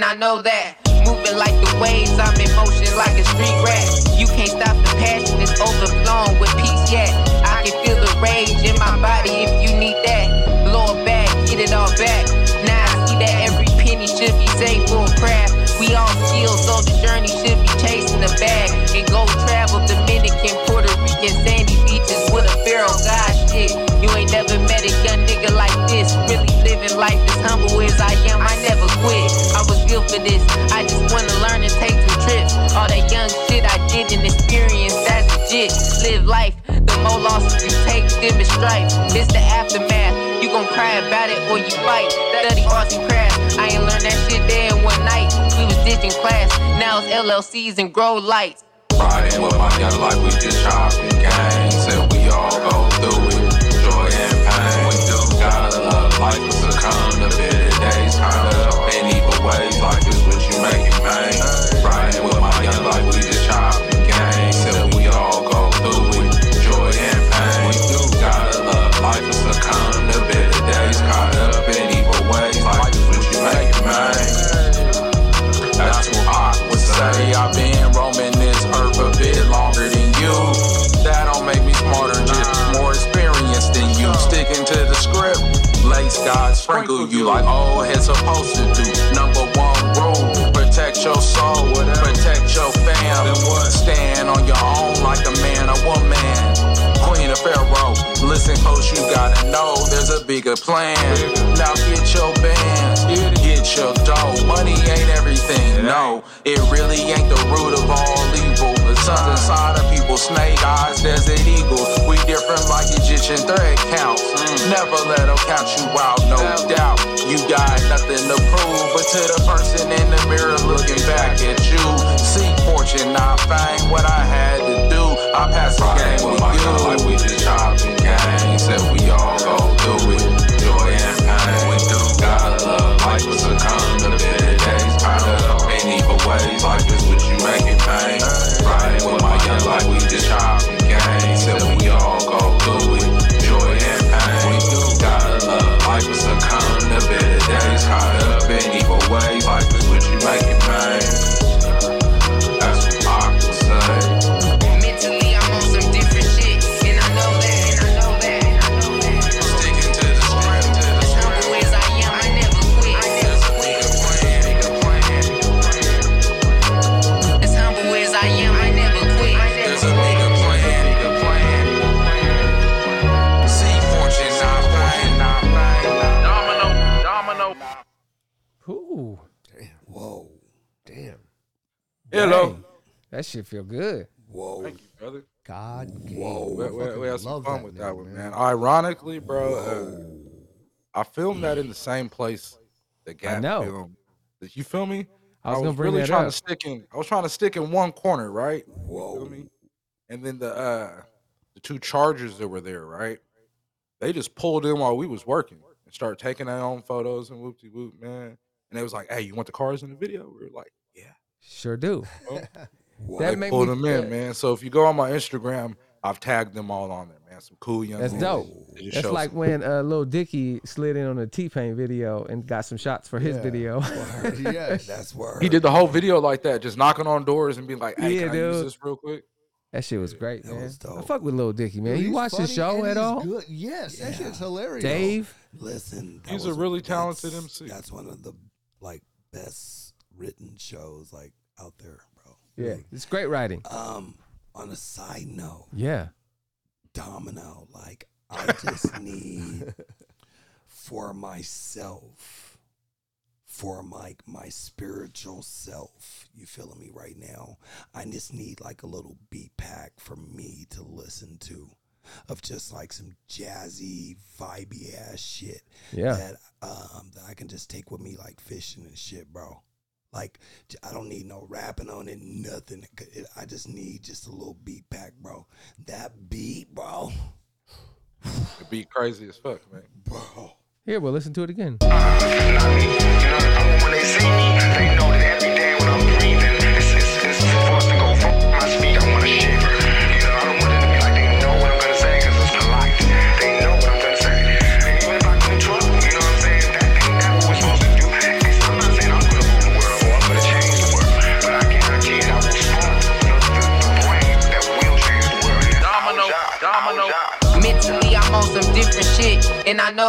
and I know that. Moving like the waves, I'm in motion like a street rat. You can't stop the passion, it's overflowing with peace yet. Legit. Live life. The more losses you take, them is strife. It's the aftermath. You gon' cry about it or you fight. Study arts and crafts. I ain't learned that shit there in one night. We was ditching class. Now it's LLCs and grow lights. Riding with my young like we just chopping gang. Said we all go through it, joy and pain. We do gotta love life succumb to bitter days. Kinda in bigger plan. Now get your bands, get your dough. Money ain't everything, no. It really ain't the root of all evil. The sun's inside of people, snake eyes, desert eagle. We different like Egyptian thread counts. Mm. Never let them count you out, no doubt. You got nothing to prove, but to the person in the mirror looking back at you. Seek fortune, not fame, what I had to do. I pass the game with with my gun you. like we just chopping gang. Said we all go through it, like Ooh. Whoa. Damn. Hello. Dang. That shit feel good. Whoa. Thank you, brother. God game. Whoa, we, we, we had some fun that with nigga, that one, man. man. Ironically, bro, uh, I filmed that in the same place that Gap know. filmed. Did you feel me? I was gonna bring really that trying up. to stick in. I was trying to stick in one corner, right? Whoa. Me? And then the uh the two chargers that were there, right? They just pulled in while we was working and started taking their own photos and whoop de whoop, man. And they was like, "Hey, you want the cars in the video?" We were like, "Yeah." Sure do. Well, [laughs] That they pulled me- them in, man. So if you go on my Instagram, I've tagged them all on there, man. Some cool young. That's dope. It That's like some- when uh, Lil Dicky slid in on a T Pain video and got some shots for his Yeah. video. [laughs] yes. That's word. he did the whole video like that, just knocking on doors and being like, "Hey, Yeah, can I use this real quick?" That shit was great, That man. was I dope. fuck with Lil Dicky, man. Dude, you watch the show at all? Good. Yes, that shit's hilarious. Dave? Listen, that He's a really talented MC. That's one of the like best written shows like out there, bro. Yeah, it's great writing. Um, on a side note, Yeah. Domino, like I just [laughs] need for myself, for my my spiritual self. You feeling me right now? I just need like a little beat pack for me to listen to, of just like some jazzy, vibey ass shit. Yeah. That um that I can just take with me like fishing and shit, bro. Like I don't need no rapping on it, nothing. It- it- I just need just a little beat pack, bro. That beat, bro, It'd be crazy as fuck, man. bro. Here, we'll listen to it again. When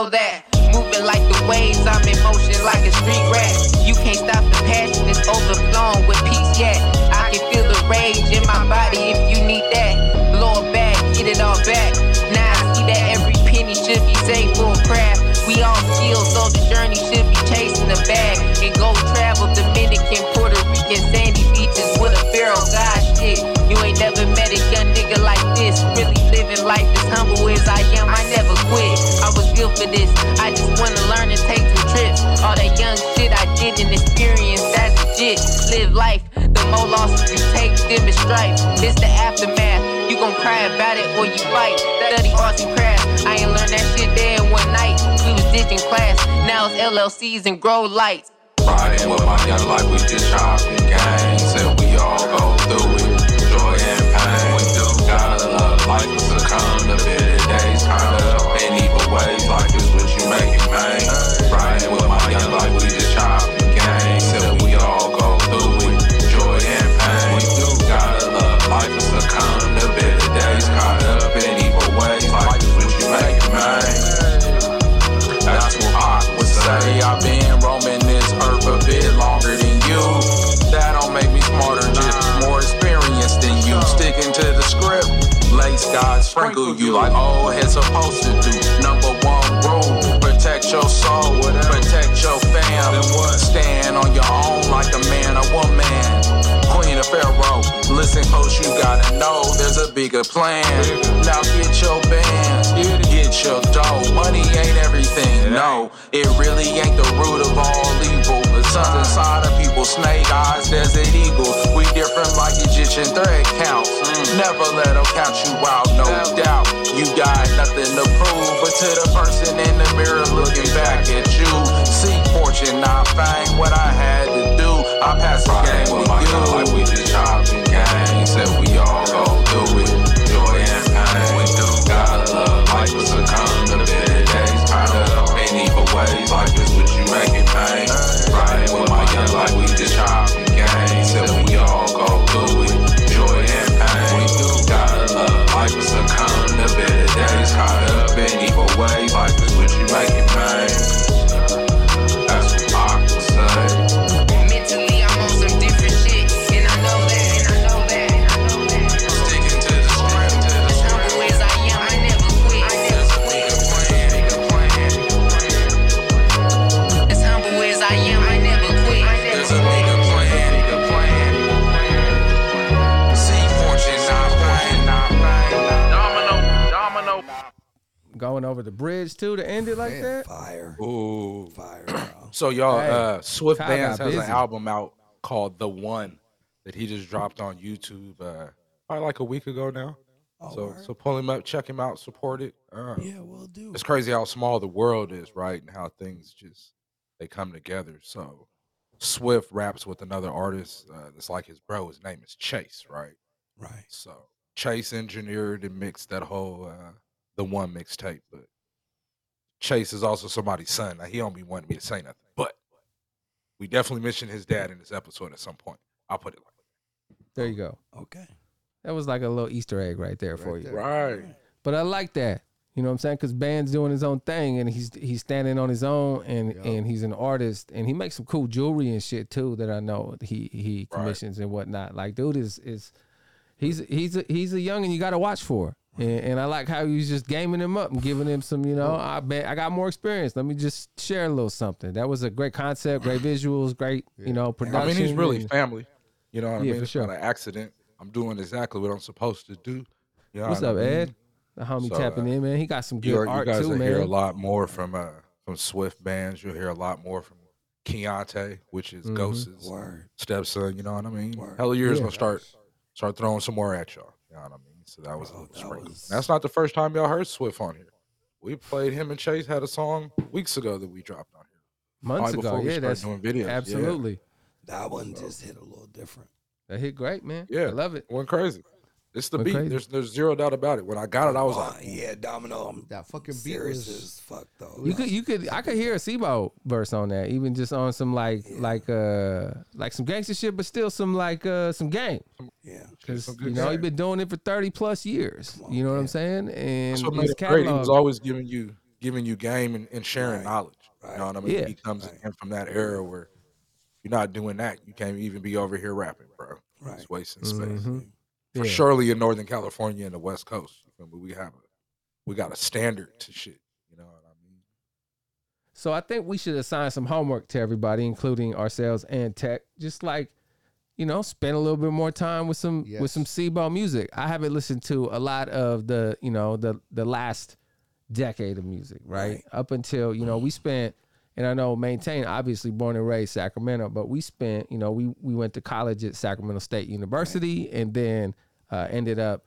know that. Moving like the waves, I'm in motion like a street rat. You can't stop the passion, it's overflowing with peace yet. I can feel the rage in my body if you need that. Blow it back, get it all back. Now I see that every penny should be saved for a craft. We all skilled, so the journey should be chasing the bag. And go travel Dominican, Puerto Rican, sandy beaches with a pharaoh god shit. You ain't never met a young nigga like this. Really living life as humble as I am. Built for this. I just wanna learn and take some trips. All that young shit I did and experience, that's legit. Live life. The more losses you take, them is strife. It's the aftermath. You gon' cry about it or you fight. Study arts and crafts. I ain't learned that shit there in one night. We was ditching class. Now it's LLCs and grow lights. Riding with my gun like we just chopping gang. Said we all go through it, joy and pain. We do gotta love life, but succumb to bitter days. Kinda with we we all go through it, joy and pain. Love life. Caught up in evil ways, life. That's what I would say. I've been roaming this earth a bit longer than you. That don't make me smarter, just more experienced than you. Sticking to the script. Lace God sprinkle you like oh, old heads supposed to do. Number one your soul, protect your fam. Stand on your own like a man or woman. Queen of Pharaoh, listen close, you gotta know there's a bigger plan. Now get your bands, get your dough. Money ain't everything, no. It really ain't the root of all evil. Sun's inside of people, snake eyes, desert eagle. We different like Egyptian thread counts. Never let them count you out, no doubt. You got nothing to prove, but to the person in the mirror looking back at you. Seek fortune, not fame, what I had to do. I pass the game with to my gun you. like we just chopping gang. Said we all go over the bridge too to end it like Man, that. fire, Ooh. fire, bro. So y'all, Hey, uh, Swift Kyle Bands got has an album out called The One that he just dropped on YouTube uh, probably like a week ago now. Oh, so word? so pull him up, check him out, support it. Uh, yeah, we'll do. It's crazy how small the world is, right? And how things just they come together. So Swift raps with another artist uh, that's like his bro. His name is Chase, right? Right. So Chase engineered and mixed that whole uh, the one mixtape, but Chase is also somebody's son. Now he don't be wanting me to say nothing, but we definitely mentioned his dad in this episode at some point. I'll put it like There you go. Okay. That was like a little Easter egg right there for you. there. right. But I like that. You know what I'm saying? Because band's doing his own thing, and he's he's standing on his own, and Yeah. and he's an artist, and he makes some cool jewelry and shit too that I know he he Right. commissions and whatnot. Like, dude is is he's he's a, he's a young and you got to watch for. And, and I like how he's just gaming him up and giving him some, you know, I bet I got more experience. Let me just share a little something. That was a great concept, great visuals, great, you know, production. I mean, he's really family. You know what I Yeah, mean? for It's sure. not an accident. I'm doing exactly what I'm supposed to do. You know What's what up, I mean? Ed? The homie So, tapping uh, in, man. He got some good You, are- you art guys too, will man. hear a lot more from uh from Swift Bandz. You'll hear a lot more from Keontae, which is Mhm. Ghost's Word. stepson. You know what I mean? Word. Hella years Yeah. gonna start start throwing some more at y'all. You know what I mean? So that was a Bro, little that was- That's not the first time y'all heard Swift on here. We played him and Chase had a song weeks ago that we dropped on here. Months Probably ago, yeah, that's doing videos. Yeah. absolutely. That one just hit a little different. That hit great, man. Yeah, I love it. Went crazy. It's the Went beat. crazy. There's there's zero doubt about it. When I got it, I was Oh, like, yeah, Domino. I'm That fucking beat serious was as fuck though. You could, you could, I could hear a C-Bo verse on that, even just on some like, like, uh, like some gangster shit, but still some like, uh, some game. yeah. Because some you good know game. you've been doing it for thirty plus years. on, you know what I'm man. saying? And That's what made his him great. He catalog. was always giving you giving you game and, and sharing Right. knowledge. You know what I mean? Yeah. He comes Right. in from that era where you're not doing that. You can't even be over here rapping, bro. Right. It's wasting space. Mhm. For Yeah. surely in Northern California and the West Coast, we have a we got a standard to shit. You know what I mean? So I think we should assign some homework to everybody, including ourselves and Tech. Just like, you know, spend a little bit more time with some with Yes. some C-Bo music. I haven't listened to a lot of the, you know, the the last decade of music, right? Right. Up until, you know, we mm-hmm. spent and I know Mainetain obviously born and raised Sacramento, but we spent, you know, we we went to college at Sacramento State University and then uh, ended up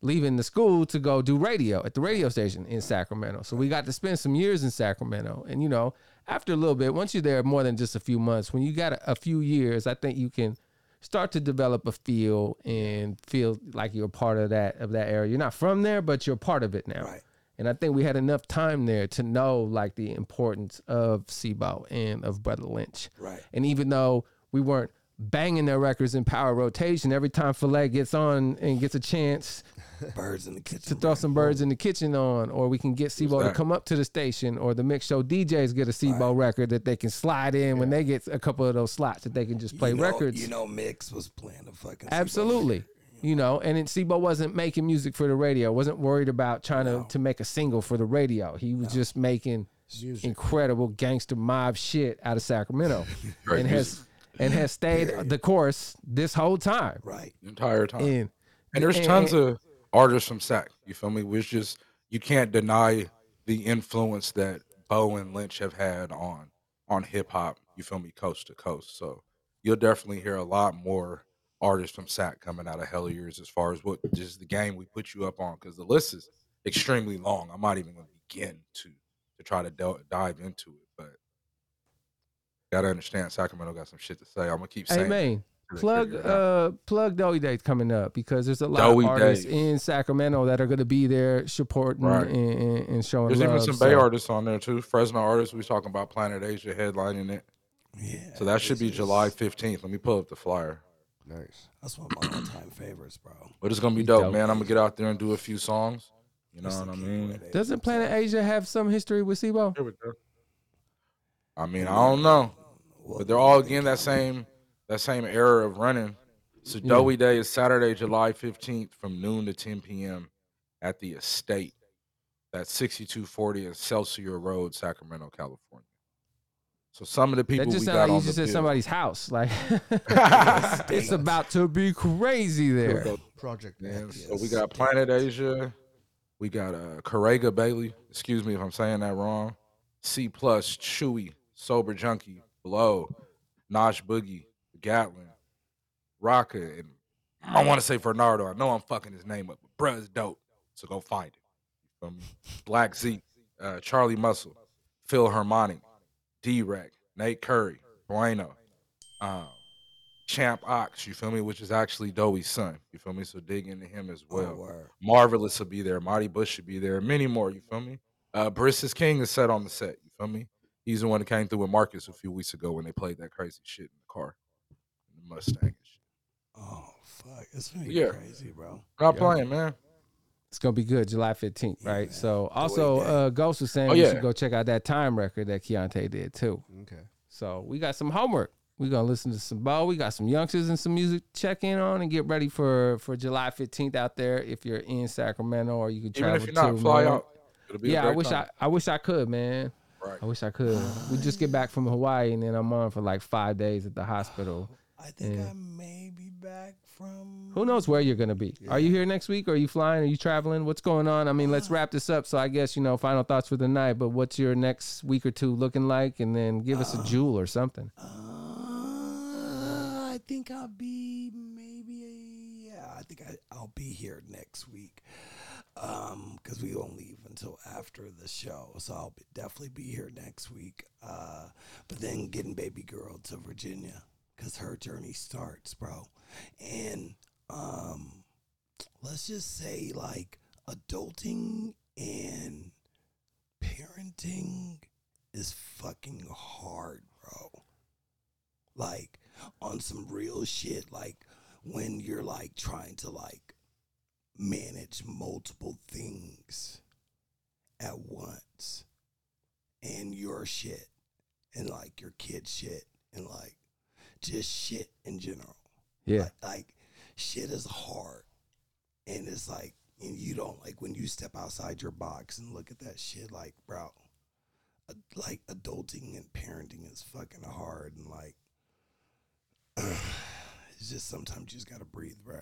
leaving the school to go do radio at the radio station in Sacramento. So we got to spend some years in Sacramento. And you know, after a little bit, once you're there more than just a few months, when you got a, a few years, I think you can start to develop a feel and feel like you're part of that of that area. You're not from there, but you're part of it now. Right. And I think we had enough time there to know like the importance of C-Bo and of Brother Lynch. Right. And even though we weren't banging their records in power rotation, every time Filet gets on and gets a chance [laughs] Birds in the kitchen to throw some birds in the kitchen on, or we can get C-Bo to come up to the station, or the mix show DJs get a C-Bo record that they can slide in when they get a couple of those slots that they can just play you know, records. You know, Mix was playing the fucking. Absolutely. You know, and then C-Bo wasn't making music for the radio. wasn't worried about trying to, to make a single for the radio. He was just making incredible gangster mob shit out of Sacramento, [laughs] Great and has and has stayed the course this whole time. Right. the entire time. And, And there's and- tons of artists from Sac. You feel me? Which just you can't deny the influence that Bo and Lynch have had on on hip hop. You feel me? Coast to coast. So you'll definitely hear a lot more artists from Sac coming out of Hell Years as far as what just the game we put you up on because the list is extremely long. I'm not even going to begin to to try to del- dive into it, but gotta understand Sacramento got some shit to say. I'm gonna keep saying. Hey it man, till they plug figure it out. uh plug Doughy Day coming up because there's a lot Doughy of artists Day. in Sacramento that are going to be there supporting Right. and, and, and showing There's love. even some Bay artists on there too. Fresno artists. We was talking about Planet Asia headlining it. Yeah. So that should be July 15th. Let me pull up the flyer. Nice. That's one of my all-time favorites, bro. But it's gonna be dope, dope. man. I'm gonna get out there and do a few songs. You know Just what I mean? Doesn't Planet Asia have some history with C-Bo? Here we go. I mean, I don't know, but they're all again that same that same era of running. So Yeah. Doughy Day is Saturday, July 15th, from noon to 10 p.m. at the Estate. That's 6240 Excelsior Road, Sacramento, California. So some of the people That just we sounds got like you just the said somebody's house. Like [laughs] [laughs] it's about to be crazy there. Project Yeah, X. so we got Planet Asia. We got uh Correga Bailey. Excuse me if I'm saying that wrong. C plus Chewy, Sober Junkie, Blow, Nosh Boogie, Gatlin, Rocka, and I want to say Bernardo. I know I'm fucking his name up, but bruh is dope. So go find it. You feel me? Black Z, uh, Charlie Muscle, Phil Harmonic, D-Rec, Nate Curry, Bueno, um, Champ Ox, you feel me? Which is actually Doey's son. You feel me? So dig into him as well. Oh. Marvaless will be there. Marty Bush should be there. Many more. You feel me? Uh, King is set on the set. You feel me? He's the one that came through with Marcus a few weeks ago when they played that crazy shit in the car, in the Mustang. And. Oh fuck, it's gonna be Yeah. crazy, bro. Not playing, man. It's gonna be good, July fifteenth, right? So also, uh, Ghost was saying Oh, we yeah. should go check out that time record that Keontae did too. Okay. So we got some homework. We gonna listen to some ball. We got some youngsters and some music to check in on and get ready for for July fifteenth out there. If you're in Sacramento or you can Even travel if you're not, fly out. Be Yeah, I wish time. I I wish I could, man. Right. I wish I could. We just get back from Hawaii and then I'm on for like five days at the hospital. I think Yeah. I may be back from. Who knows where you're gonna be? Are you here next week? Are you flying? Are you traveling? What's going on? I mean, let's wrap this up. So I guess you know final thoughts for the night. But what's your next week or two looking like? And then give us a jewel or something. Uh, I think I'll be maybe. Yeah, I think I, I'll be here next week. Um, because we won't leave until after the show, so I'll be, definitely be here next week. Uh, but then getting baby girl to Virginia, cause her journey starts, bro. And um, let's just say like adulting and parenting is fucking hard, bro. Like on some real shit, like when you're like trying to like manage multiple things at once and your shit and like your kid's shit and like just shit in general. Yeah. Like, like shit is hard. And it's like and you don't like when you step outside your box and look at that shit like, bro, like adulting and parenting is fucking hard and like [sighs] it's just sometimes you just gotta breathe, bro.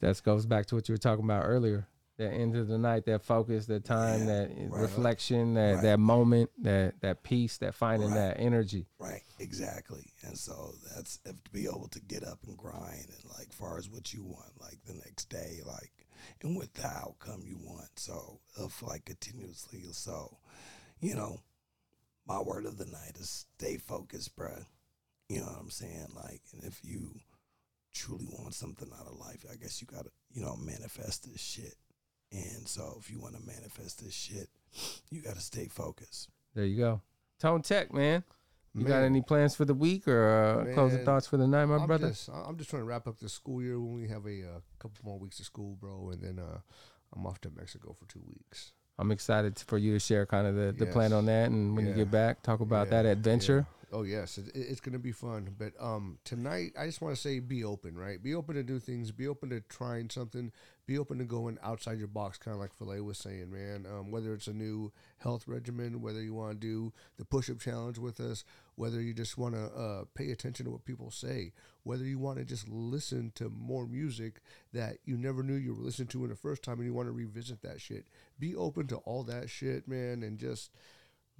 That goes back to what you were talking about earlier. That end of the night, that focus, that time, Yeah, that right. reflection, that Right. that moment, that that peace, that finding Right. that energy. Right, exactly. And so that's if to be able to get up and grind and like far as what you want, like the next day, like and with the outcome you want. So of like continuously. So, you know, my word of the night is stay focused, bruh. You know what I'm saying? Like, and if you truly want something out of life, I guess you gotta, you know, manifest this shit. And so if you want to manifest this shit, you gotta stay focused. There you go. Tone Tech, man. You got any plans for the week or uh, closing thoughts for the night, my I'm brother? Just, I'm just trying to wrap up the school year. We only have a uh, couple more weeks of school, bro, and then uh, I'm off to Mexico for two weeks. I'm excited for you to share kind of the, the plan on that, and when you get back, talk about Yeah, that adventure. yeah. Oh yes, it, it- it's gonna be fun. But um, tonight I just want to say, be open, right? Be open to do things. Be open to trying something. Be open to going outside your box, kind of like Filet was saying, man. Um, whether it's a new health regimen, whether you want to do the push-up challenge with us, whether you just want to uh, pay attention to what people say, whether you want to just listen to more music that you never knew you were listening to in the first time, and you want to revisit that shit. Be open to all that shit, man, and just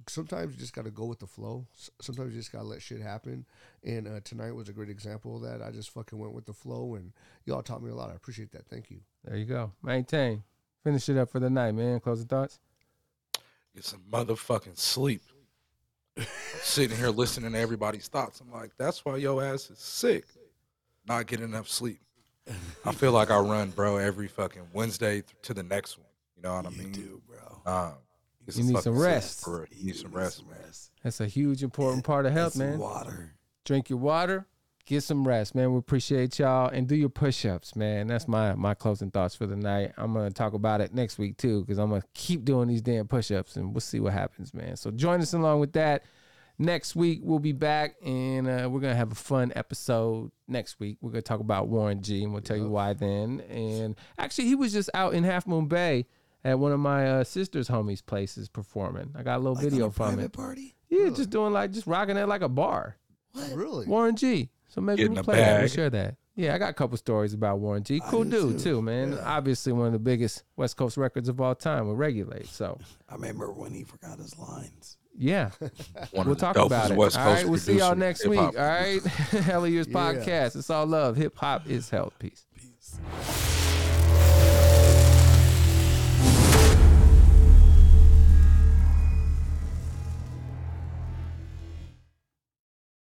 sometimes you just got to go with the flow. Sometimes you just got to let shit happen. And uh, tonight was a great example of that. I just fucking went with the flow, and y'all taught me a lot. I appreciate that. Thank you. There you go. Mainetain. Finish it up for the night, man. Closing thoughts. Get some motherfucking sleep. Sitting here listening to everybody's thoughts. I'm like, that's why your ass is sick. Not getting enough sleep. I feel like I run, bro, every fucking Wednesday th- to the next one. You know what I mean? You do, bro. Um, get You need some rest. You need some rest, man. That's a huge important [laughs] part of health, man. water. Drink your water. Get some rest, man. We appreciate y'all and do your push-ups, man. That's my my closing thoughts for the night. I'm gonna talk about it next week too, because I'm gonna keep doing these damn push-ups and we'll see what happens, man. So join us along with that. Next week we'll be back and uh, we're gonna have a fun episode next week. We're gonna talk about Warren G and we'll tell you why then. And actually, he was just out in Half Moon Bay at one of my uh, sister's homies' places performing. I got a little Like video on a from private it. party. Yeah, just doing like just rocking it like a bar. What? Really? Warren G. So maybe Getting we'll a play that. We'll share that. Yeah, I got a couple stories about Warren G. Cool dude too. too, man. Obviously one of the biggest West Coast records of all time with Regulate. So [laughs] I remember when he forgot his lines. yeah, [laughs] One we'll talk about it. West all right, Coast we'll see y'all next week. hip-hop All right, [laughs] Hella Years Yeah. podcast. It's all love. Hip hop is health. Peace. Peace.